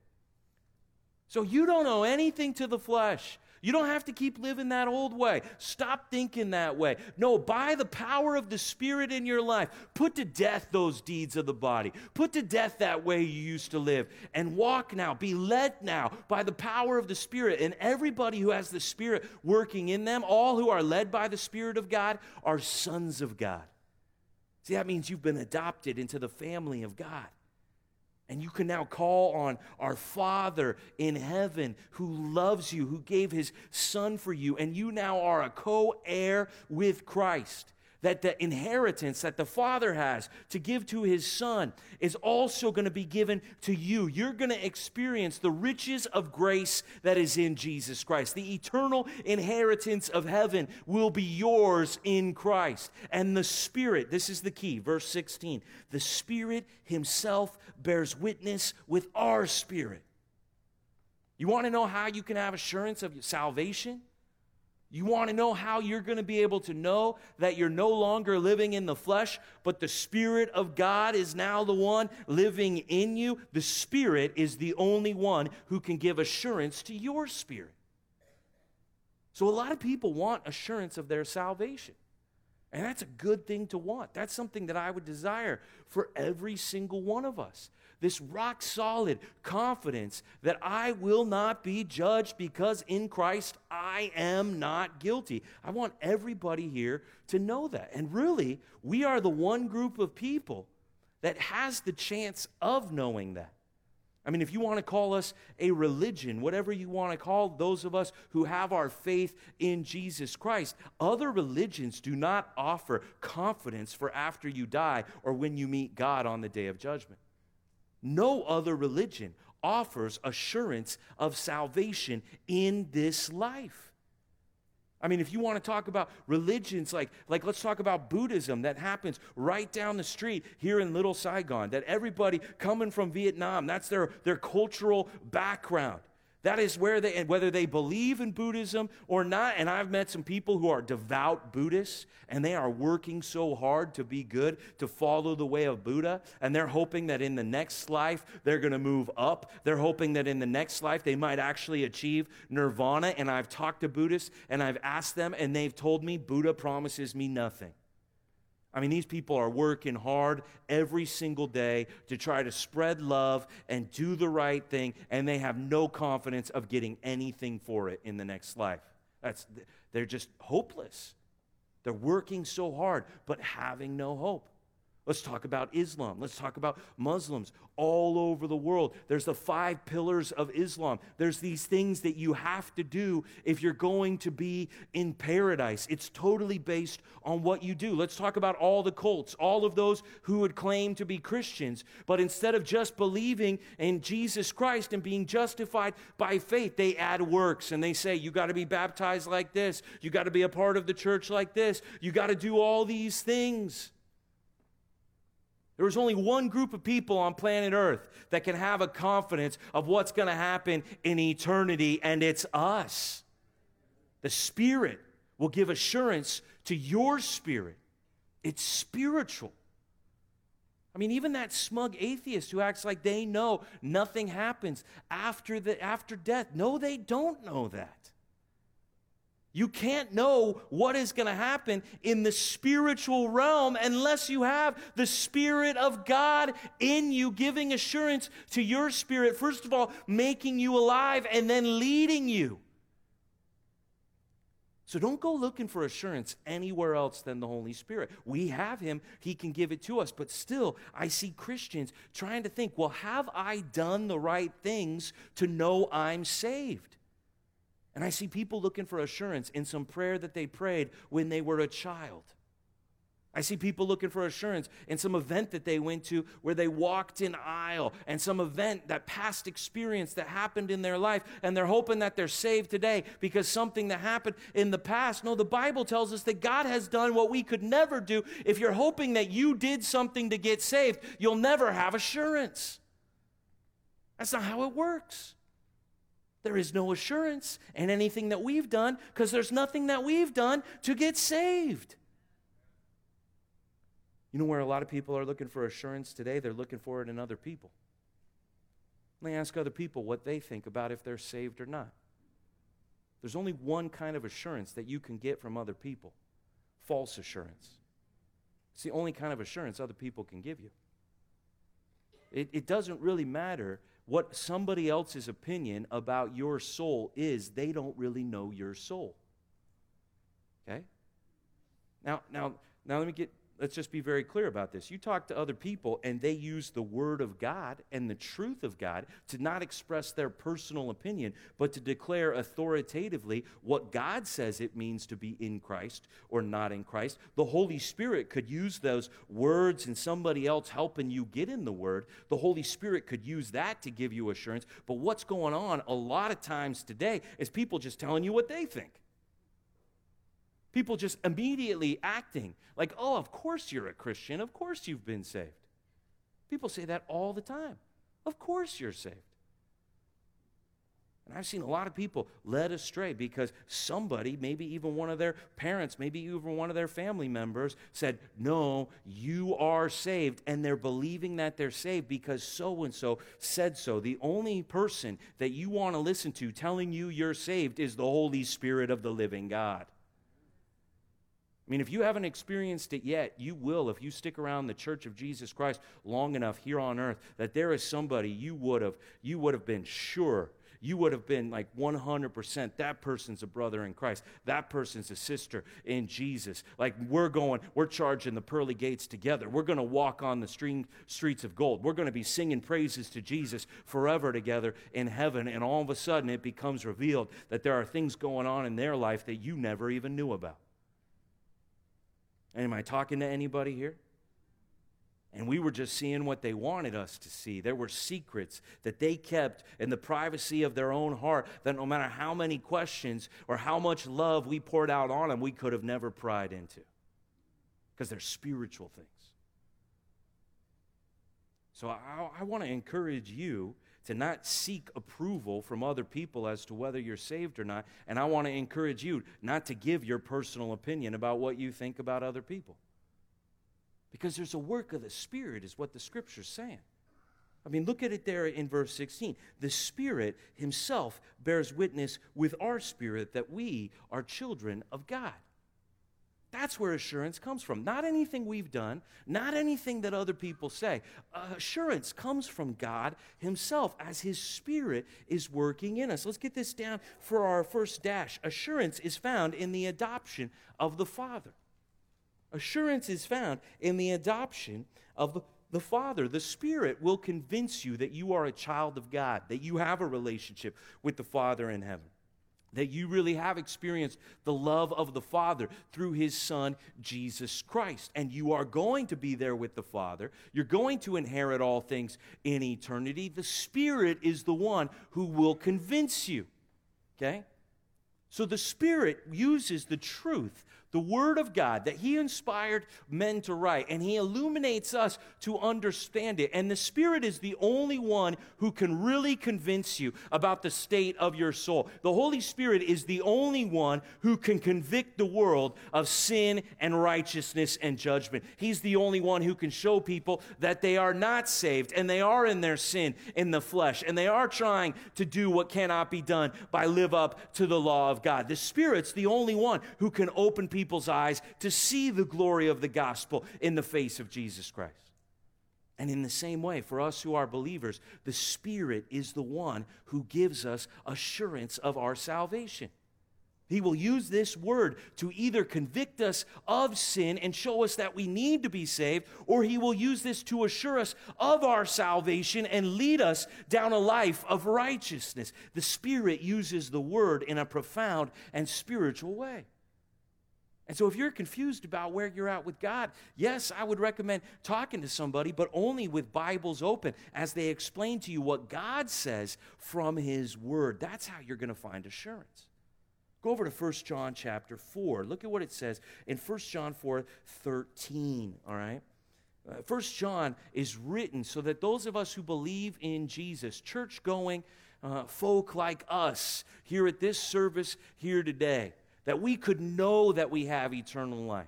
So you don't owe anything to the flesh. You don't have to keep living that old way. Stop thinking that way. No, by the power of the Spirit in your life, put to death those deeds of the body. Put to death that way you used to live and walk now. Be led now by the power of the Spirit. And everybody who has the Spirit working in them, all who are led by the Spirit of God, are sons of God. See, that means you've been adopted into the family of God. And you can now call on our Father in heaven who loves you, who gave his Son for you, and you now are a co heir with Christ that the inheritance that the Father has to give to His Son is also going to be given to you. You're going to experience the riches of grace that is in Jesus Christ. The eternal inheritance of heaven will be yours in Christ. And the Spirit, this is the key, verse 16, the Spirit Himself bears witness with our spirit. You want to know how you can have assurance of salvation? You want to know how you're going to be able to know that you're no longer living in the flesh, but the Spirit of God is now the one living in you? The Spirit is the only one who can give assurance to your spirit. So, a lot of people want assurance of their salvation. And that's a good thing to want. That's something that I would desire for every single one of us this rock solid confidence that I will not be judged because in Christ I am not guilty. I want everybody here to know that. And really, we are the one group of people that has the chance of knowing that. I mean, if you want to call us a religion, whatever you want to call those of us who have our faith in Jesus Christ, other religions do not offer confidence for after you die or when you meet God on the day of judgment. No other religion offers assurance of salvation in this life. I mean, if you want to talk about religions, like, like let's talk about Buddhism that happens right down the street here in Little Saigon, that everybody coming from Vietnam, that's their, their cultural background. That is where they, and whether they believe in Buddhism or not. And I've met some people who are devout Buddhists and they are working so hard to be good, to follow the way of Buddha. And they're hoping that in the next life they're going to move up. They're hoping that in the next life they might actually achieve nirvana. And I've talked to Buddhists and I've asked them and they've told me Buddha promises me nothing. I mean, these people are working hard every single day to try to spread love and do the right thing, and they have no confidence of getting anything for it in the next life. That's, they're just hopeless. They're working so hard, but having no hope. Let's talk about Islam. Let's talk about Muslims all over the world. There's the five pillars of Islam. There's these things that you have to do if you're going to be in paradise. It's totally based on what you do. Let's talk about all the cults, all of those who would claim to be Christians, but instead of just believing in Jesus Christ and being justified by faith, they add works and they say, you got to be baptized like this, you got to be a part of the church like this, you got to do all these things. There is only one group of people on planet Earth that can have a confidence of what's going to happen in eternity, and it's us. The Spirit will give assurance to your spirit. It's spiritual. I mean, even that smug atheist who acts like they know nothing happens after, the, after death. No, they don't know that. You can't know what is going to happen in the spiritual realm unless you have the Spirit of God in you, giving assurance to your spirit, first of all, making you alive and then leading you. So don't go looking for assurance anywhere else than the Holy Spirit. We have Him, He can give it to us. But still, I see Christians trying to think, well, have I done the right things to know I'm saved? And I see people looking for assurance in some prayer that they prayed when they were a child. I see people looking for assurance in some event that they went to where they walked in aisle and some event, that past experience that happened in their life, and they're hoping that they're saved today because something that happened in the past. No, the Bible tells us that God has done what we could never do. If you're hoping that you did something to get saved, you'll never have assurance. That's not how it works. There is no assurance in anything that we've done because there's nothing that we've done to get saved. You know where a lot of people are looking for assurance today? They're looking for it in other people. They ask other people what they think about if they're saved or not. There's only one kind of assurance that you can get from other people false assurance. It's the only kind of assurance other people can give you. It, it doesn't really matter what somebody else's opinion about your soul is, they don't really know your soul. Okay? Now, now, now let me get let's just be very clear about this. You talk to other people, and they use the Word of God and the truth of God to not express their personal opinion, but to declare authoritatively what God says it means to be in Christ or not in Christ. The Holy Spirit could use those words and somebody else helping you get in the Word. The Holy Spirit could use that to give you assurance. But what's going on a lot of times today is people just telling you what they think. People just immediately acting like, oh, of course you're a Christian. Of course you've been saved. People say that all the time. Of course you're saved. And I've seen a lot of people led astray because somebody, maybe even one of their parents, maybe even one of their family members, said, No, you are saved. And they're believing that they're saved because so and so said so. The only person that you want to listen to telling you you're saved is the Holy Spirit of the living God. I mean, if you haven't experienced it yet, you will if you stick around the church of Jesus Christ long enough here on earth that there is somebody you would have you would have been sure you would have been like 100% that person's a brother in Christ. That person's a sister in Jesus. Like we're going, we're charging the pearly gates together. We're going to walk on the stream, streets of gold. We're going to be singing praises to Jesus forever together in heaven. And all of a sudden it becomes revealed that there are things going on in their life that you never even knew about. Am I talking to anybody here? And we were just seeing what they wanted us to see. There were secrets that they kept in the privacy of their own heart that no matter how many questions or how much love we poured out on them, we could have never pried into. Because they're spiritual things. So I, I want to encourage you to not seek approval from other people as to whether you're saved or not. And I want to encourage you not to give your personal opinion about what you think about other people. Because there's a work of the Spirit, is what the scripture's saying. I mean, look at it there in verse 16. The Spirit Himself bears witness with our spirit that we are children of God. That's where assurance comes from. Not anything we've done, not anything that other people say. Assurance comes from God Himself as His Spirit is working in us. Let's get this down for our first dash. Assurance is found in the adoption of the Father. Assurance is found in the adoption of the Father, the Spirit, will convince you that you are a child of God, that you have a relationship with the Father in heaven that you really have experienced the love of the Father through His Son, Jesus Christ. And you are going to be there with the Father. You're going to inherit all things in eternity. The Spirit is the one who will convince you. Okay? So the Spirit uses the truth the Word of God that He inspired men to write, and He illuminates us to understand it. And the Spirit is the only one who can really convince you about the state of your soul. The Holy Spirit is the only one who can convict the world of sin and righteousness and judgment. He's the only one who can show people that they are not saved and they are in their sin in the flesh and they are trying to do what cannot be done by live up to the law of God. The Spirit's the only one who can open people people's eyes to see the glory of the gospel in the face of Jesus Christ. And in the same way, for us who are believers, the Spirit is the one who gives us assurance of our salvation. He will use this word to either convict us of sin and show us that we need to be saved, or he will use this to assure us of our salvation and lead us down a life of righteousness. The Spirit uses the word in a profound and spiritual way. And so, if you're confused about where you're at with God, yes, I would recommend talking to somebody, but only with Bibles open as they explain to you what God says from His Word. That's how you're going to find assurance. Go over to 1 John chapter 4. Look at what it says in 1 John 4 13. All right? Uh, 1 John is written so that those of us who believe in Jesus, church going uh, folk like us here at this service here today, that we could know that we have eternal life.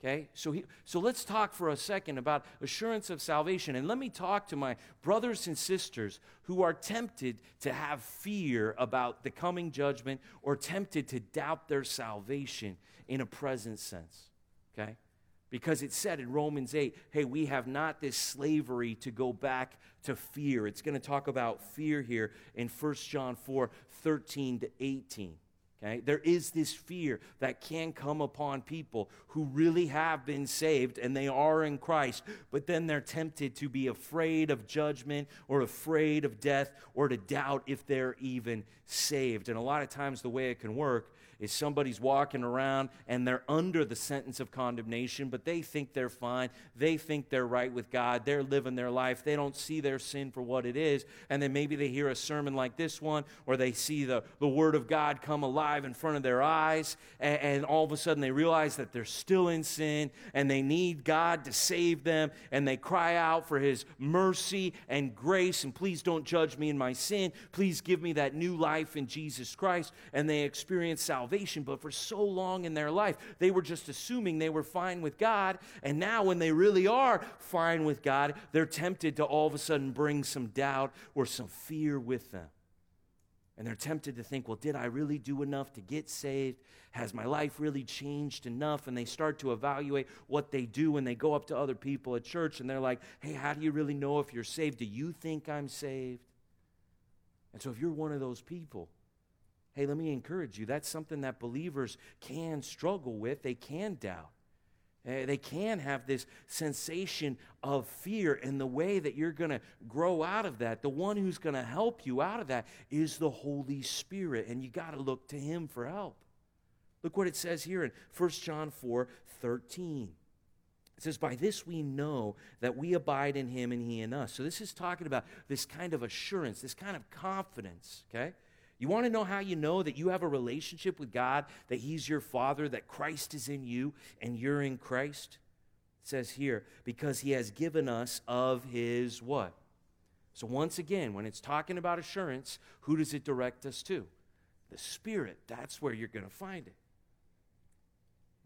Okay, so, he, so let's talk for a second about assurance of salvation. And let me talk to my brothers and sisters who are tempted to have fear about the coming judgment or tempted to doubt their salvation in a present sense. Okay? Because it said in Romans 8, hey, we have not this slavery to go back to fear. It's going to talk about fear here in 1 John 4 13 to 18. Okay? There is this fear that can come upon people who really have been saved and they are in Christ, but then they're tempted to be afraid of judgment or afraid of death or to doubt if they're even saved. And a lot of times, the way it can work is somebody's walking around and they're under the sentence of condemnation, but they think they're fine. They think they're right with God. They're living their life. They don't see their sin for what it is. And then maybe they hear a sermon like this one, or they see the, the Word of God come alive in front of their eyes, and, and all of a sudden they realize that they're still in sin and they need God to save them, and they cry out for His mercy and grace, and please don't judge me in my sin. Please give me that new life in Jesus Christ. And they experience salvation salvation, but for so long in their life, they were just assuming they were fine with God. And now, when they really are fine with God, they're tempted to all of a sudden bring some doubt or some fear with them. And they're tempted to think, well, did I really do enough to get saved? Has my life really changed enough? And they start to evaluate what they do when they go up to other people at church and they're like, hey, how do you really know if you're saved? Do you think I'm saved? And so if you're one of those people, Hey, let me encourage you. That's something that believers can struggle with, they can doubt. Uh, they can have this sensation of fear, and the way that you're going to grow out of that, the one who's going to help you out of that, is the Holy Spirit, and you got to look to Him for help. Look what it says here in 1 John 4 13. It says, By this we know that we abide in Him and He in us. So this is talking about this kind of assurance, this kind of confidence, okay? You want to know how you know that you have a relationship with God, that He's your Father, that Christ is in you, and you're in Christ? It says here, because He has given us of His what? So, once again, when it's talking about assurance, who does it direct us to? The Spirit. That's where you're going to find it.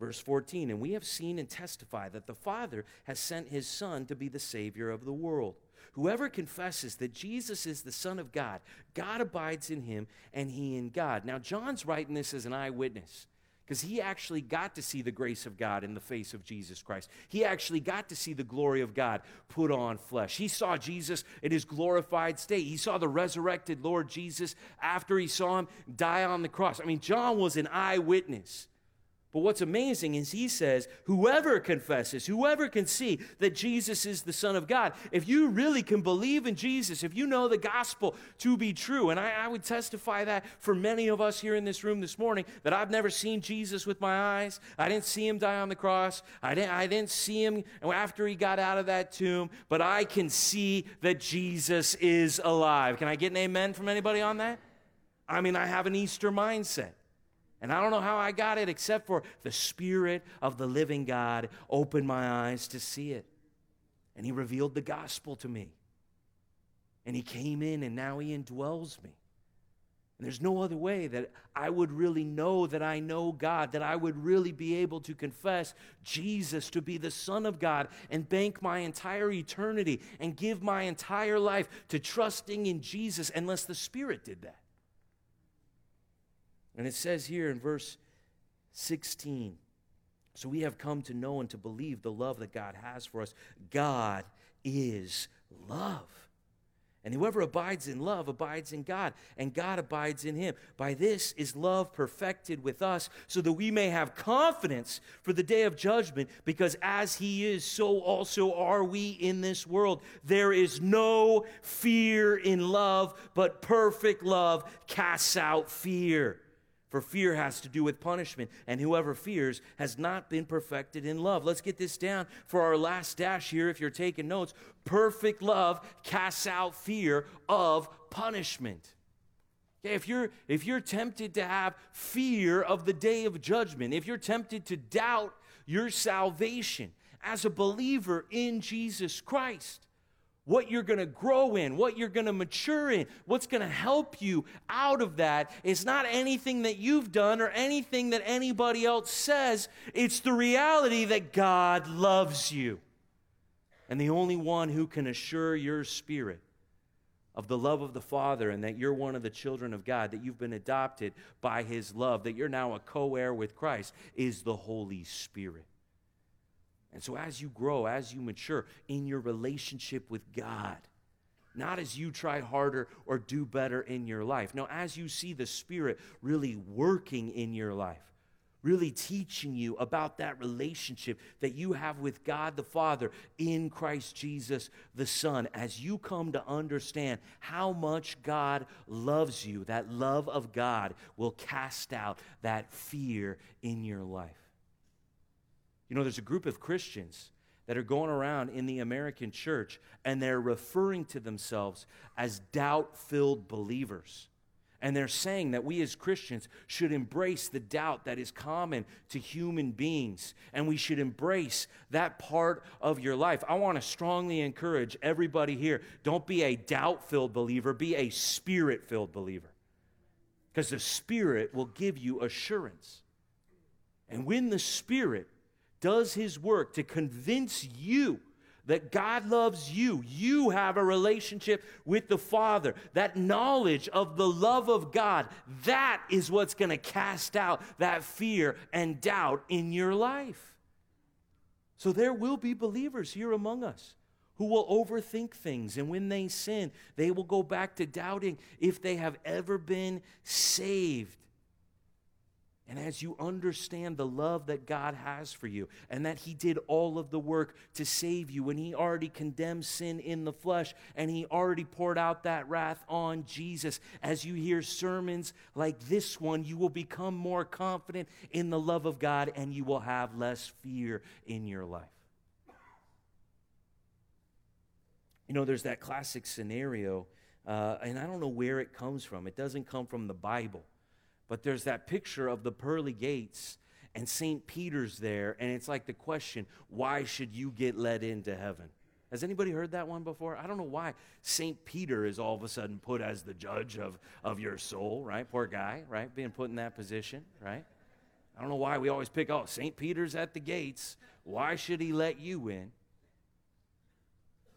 Verse 14, and we have seen and testified that the Father has sent His Son to be the Savior of the world. Whoever confesses that Jesus is the Son of God, God abides in him and he in God. Now, John's writing this as an eyewitness because he actually got to see the grace of God in the face of Jesus Christ. He actually got to see the glory of God put on flesh. He saw Jesus in his glorified state. He saw the resurrected Lord Jesus after he saw him die on the cross. I mean, John was an eyewitness. But what's amazing is he says, whoever confesses, whoever can see that Jesus is the Son of God, if you really can believe in Jesus, if you know the gospel to be true, and I, I, would testify that for many of us here in this room this morning, that I've never seen Jesus with my eyes. I didn't see him die on the cross. I didn't, I didn't see him after he got out of that tomb, but I can see that Jesus is alive. Can I get an amen from anybody on that? I mean, I have an Easter mindset. And I don't know how I got it except for the Spirit of the living God opened my eyes to see it. And He revealed the gospel to me. And He came in and now He indwells me. And there's no other way that I would really know that I know God, that I would really be able to confess Jesus to be the Son of God and bank my entire eternity and give my entire life to trusting in Jesus unless the Spirit did that. And it says here in verse 16 So we have come to know and to believe the love that God has for us. God is love. And whoever abides in love abides in God, and God abides in him. By this is love perfected with us, so that we may have confidence for the day of judgment, because as he is, so also are we in this world. There is no fear in love, but perfect love casts out fear. For fear has to do with punishment, and whoever fears has not been perfected in love. Let's get this down for our last dash here if you're taking notes. Perfect love casts out fear of punishment. Okay, if you're if you're tempted to have fear of the day of judgment, if you're tempted to doubt your salvation as a believer in Jesus Christ, what you're going to grow in, what you're going to mature in, what's going to help you out of that is not anything that you've done or anything that anybody else says. It's the reality that God loves you. And the only one who can assure your spirit of the love of the Father and that you're one of the children of God, that you've been adopted by His love, that you're now a co heir with Christ, is the Holy Spirit. And so, as you grow, as you mature in your relationship with God, not as you try harder or do better in your life. No, as you see the Spirit really working in your life, really teaching you about that relationship that you have with God the Father in Christ Jesus the Son, as you come to understand how much God loves you, that love of God will cast out that fear in your life. You know, there's a group of Christians that are going around in the American church and they're referring to themselves as doubt filled believers. And they're saying that we as Christians should embrace the doubt that is common to human beings. And we should embrace that part of your life. I want to strongly encourage everybody here don't be a doubt filled believer, be a spirit filled believer. Because the Spirit will give you assurance. And when the Spirit does his work to convince you that God loves you. You have a relationship with the Father. That knowledge of the love of God, that is what's going to cast out that fear and doubt in your life. So there will be believers here among us who will overthink things. And when they sin, they will go back to doubting if they have ever been saved. And as you understand the love that God has for you and that He did all of the work to save you and He already condemned sin in the flesh and He already poured out that wrath on Jesus, as you hear sermons like this one, you will become more confident in the love of God and you will have less fear in your life. You know, there's that classic scenario, uh, and I don't know where it comes from. It doesn't come from the Bible but there's that picture of the pearly gates and St. Peter's there, and it's like the question, why should you get let into heaven? Has anybody heard that one before? I don't know why St. Peter is all of a sudden put as the judge of, of your soul, right? Poor guy, right? Being put in that position, right? I don't know why we always pick, oh, St. Peter's at the gates. Why should he let you in?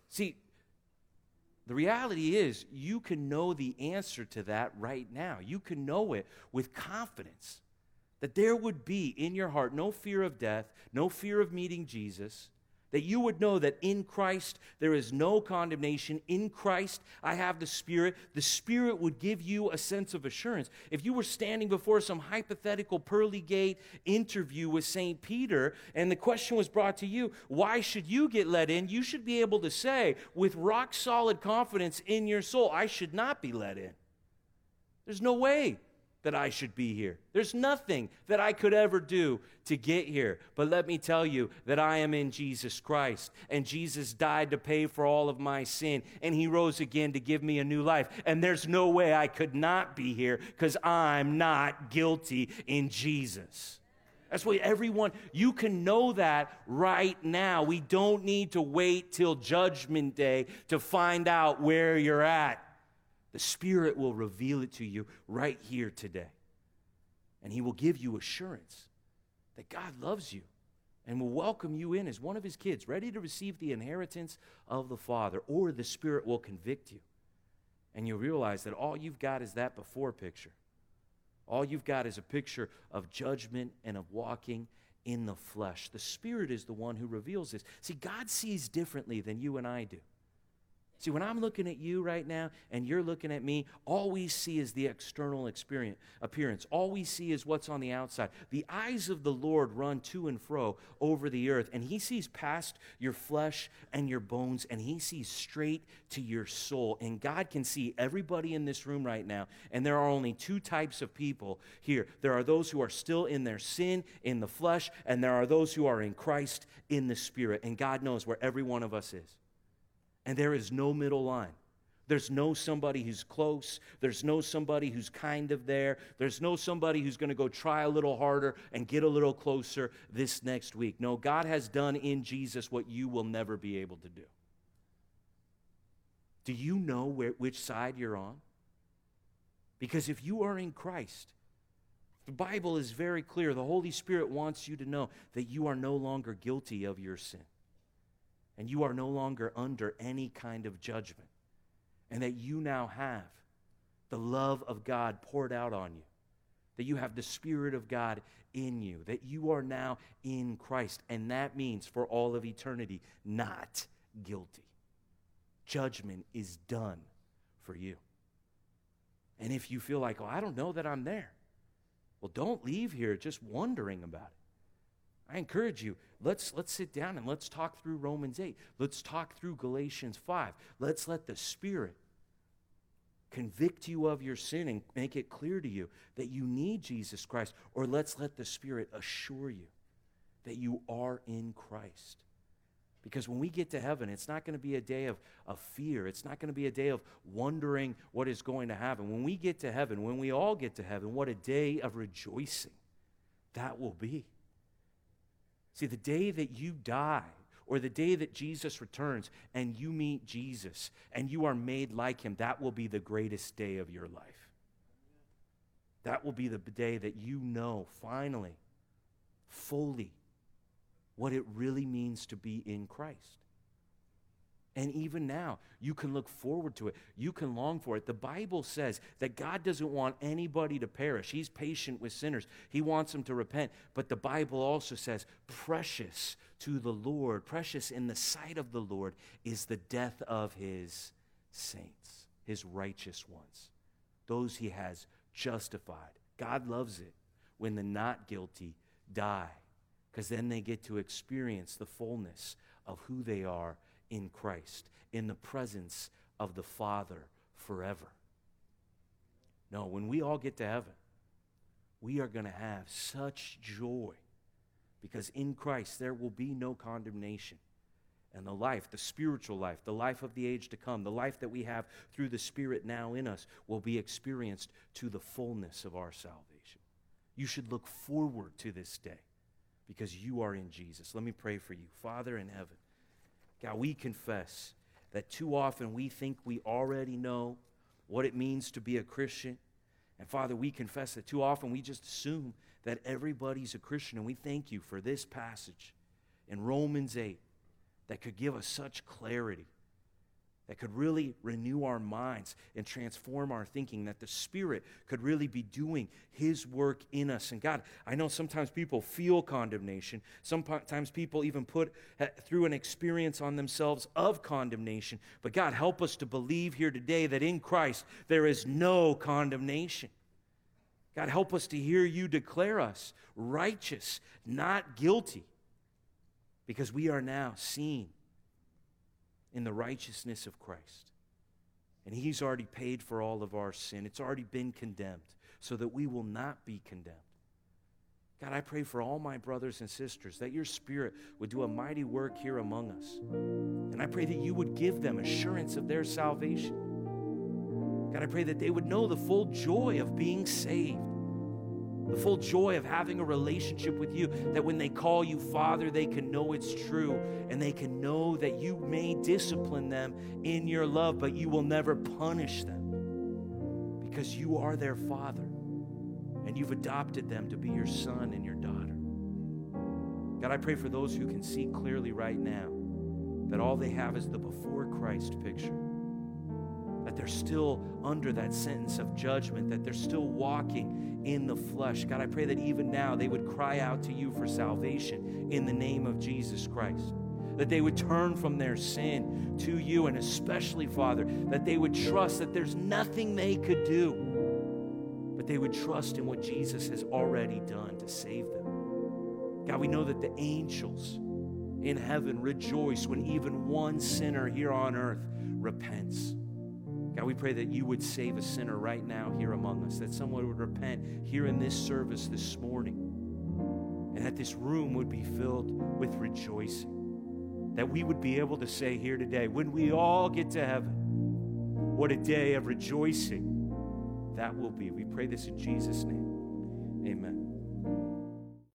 See, the reality is, you can know the answer to that right now. You can know it with confidence that there would be in your heart no fear of death, no fear of meeting Jesus, that you would know that in Christ there is no condemnation. In Christ I have the Spirit. The Spirit would give you a sense of assurance. If you were standing before some hypothetical pearly gate interview with St. Peter and the question was brought to you, why should you get let in? You should be able to say with rock solid confidence in your soul, I should not be let in. There's no way that I should be here. There's nothing that I could ever do to get here. But let me tell you that I am in Jesus Christ, and Jesus died to pay for all of my sin, and He rose again to give me a new life. And there's no way I could not be here because I'm not guilty in Jesus. That's why everyone, you can know that right now. We don't need to wait till Judgment Day to find out where you're at. The Spirit will reveal it to you right here today. And He will give you assurance that God loves you and will welcome you in as one of His kids, ready to receive the inheritance of the Father, or the Spirit will convict you. And you'll realize that all you've got is that before picture. All you've got is a picture of judgment and of walking in the flesh. The Spirit is the one who reveals this. See, God sees differently than you and I do. See, when I'm looking at you right now and you're looking at me, all we see is the external experience, appearance. All we see is what's on the outside. The eyes of the Lord run to and fro over the earth, and He sees past your flesh and your bones, and He sees straight to your soul. And God can see everybody in this room right now, and there are only two types of people here there are those who are still in their sin, in the flesh, and there are those who are in Christ, in the Spirit. And God knows where every one of us is. And there is no middle line. There's no somebody who's close. There's no somebody who's kind of there. There's no somebody who's going to go try a little harder and get a little closer this next week. No, God has done in Jesus what you will never be able to do. Do you know where, which side you're on? Because if you are in Christ, the Bible is very clear. The Holy Spirit wants you to know that you are no longer guilty of your sin and you are no longer under any kind of judgment, and that you now have the love of God poured out on you, that you have the Spirit of God in you, that you are now in Christ, and that means for all of eternity, not guilty. Judgment is done for you. And if you feel like, oh, I don't know that I'm there, well, don't leave here just wondering about it. I encourage you, let's, let's sit down and let's talk through Romans 8. Let's talk through Galatians 5. Let's let the Spirit convict you of your sin and make it clear to you that you need Jesus Christ. Or let's let the Spirit assure you that you are in Christ. Because when we get to heaven, it's not going to be a day of, of fear. It's not going to be a day of wondering what is going to happen. When we get to heaven, when we all get to heaven, what a day of rejoicing that will be. See, the day that you die, or the day that Jesus returns and you meet Jesus and you are made like him, that will be the greatest day of your life. That will be the day that you know finally, fully, what it really means to be in Christ. And even now, you can look forward to it. You can long for it. The Bible says that God doesn't want anybody to perish. He's patient with sinners, He wants them to repent. But the Bible also says, precious to the Lord, precious in the sight of the Lord is the death of His saints, His righteous ones, those He has justified. God loves it when the not guilty die, because then they get to experience the fullness of who they are in Christ, in the presence of the Father forever. No, when we all get to heaven, we are going to have such joy because in Christ there will be no condemnation. And the life, the spiritual life, the life of the age to come, the life that we have through the Spirit now in us will be experienced to the fullness of our salvation. You should look forward to this day because you are in Jesus. Let me pray for you. Father in heaven, God, we confess that too often we think we already know what it means to be a Christian. And Father, we confess that too often we just assume that everybody's a Christian. And we thank you for this passage in Romans 8 that could give us such clarity that could really renew our minds and transform our thinking, that the Spirit could really be doing His work in us. And God, I know sometimes people feel condemnation. Sometimes people even put through an experience on themselves of condemnation. But God, help us to believe here today that in Christ there is no condemnation. God, help us to hear you declare us righteous, not guilty, because we are now seen in the righteousness of Christ. And He's already paid for all of our sin, it's already been condemned, so that we will not be condemned. God, I pray for all my brothers and sisters that your Spirit would do a mighty work here among us. And I pray that you would give them assurance of their salvation. God, I pray that they would know the full joy of being saved the full joy of having a relationship with you, that when they call you Father, they can know it's true and they can know that you may discipline them in your love, but you will never punish them because you are their Father and you've adopted them to be your son and your daughter. God, I pray for those who can see clearly right now that all they have is the before Christ picture that they're still under that sentence of judgment, that they're still walking in the flesh. God, I pray that even now they would cry out to you for salvation in the name of Jesus Christ. that they would turn from their sin to you, and especially, Father, that they would trust that there's nothing they could do, but they would trust in what Jesus has already done to save them. God, we know that the angels in heaven rejoice when even one sinner here on earth repents. God, we pray that you would save a sinner right now here among us, that someone would repent here in this service this morning, and that this room would be filled with rejoicing. That we would be able to say here today, when we all get to heaven, what a day of rejoicing that will be. We pray this in Jesus' name.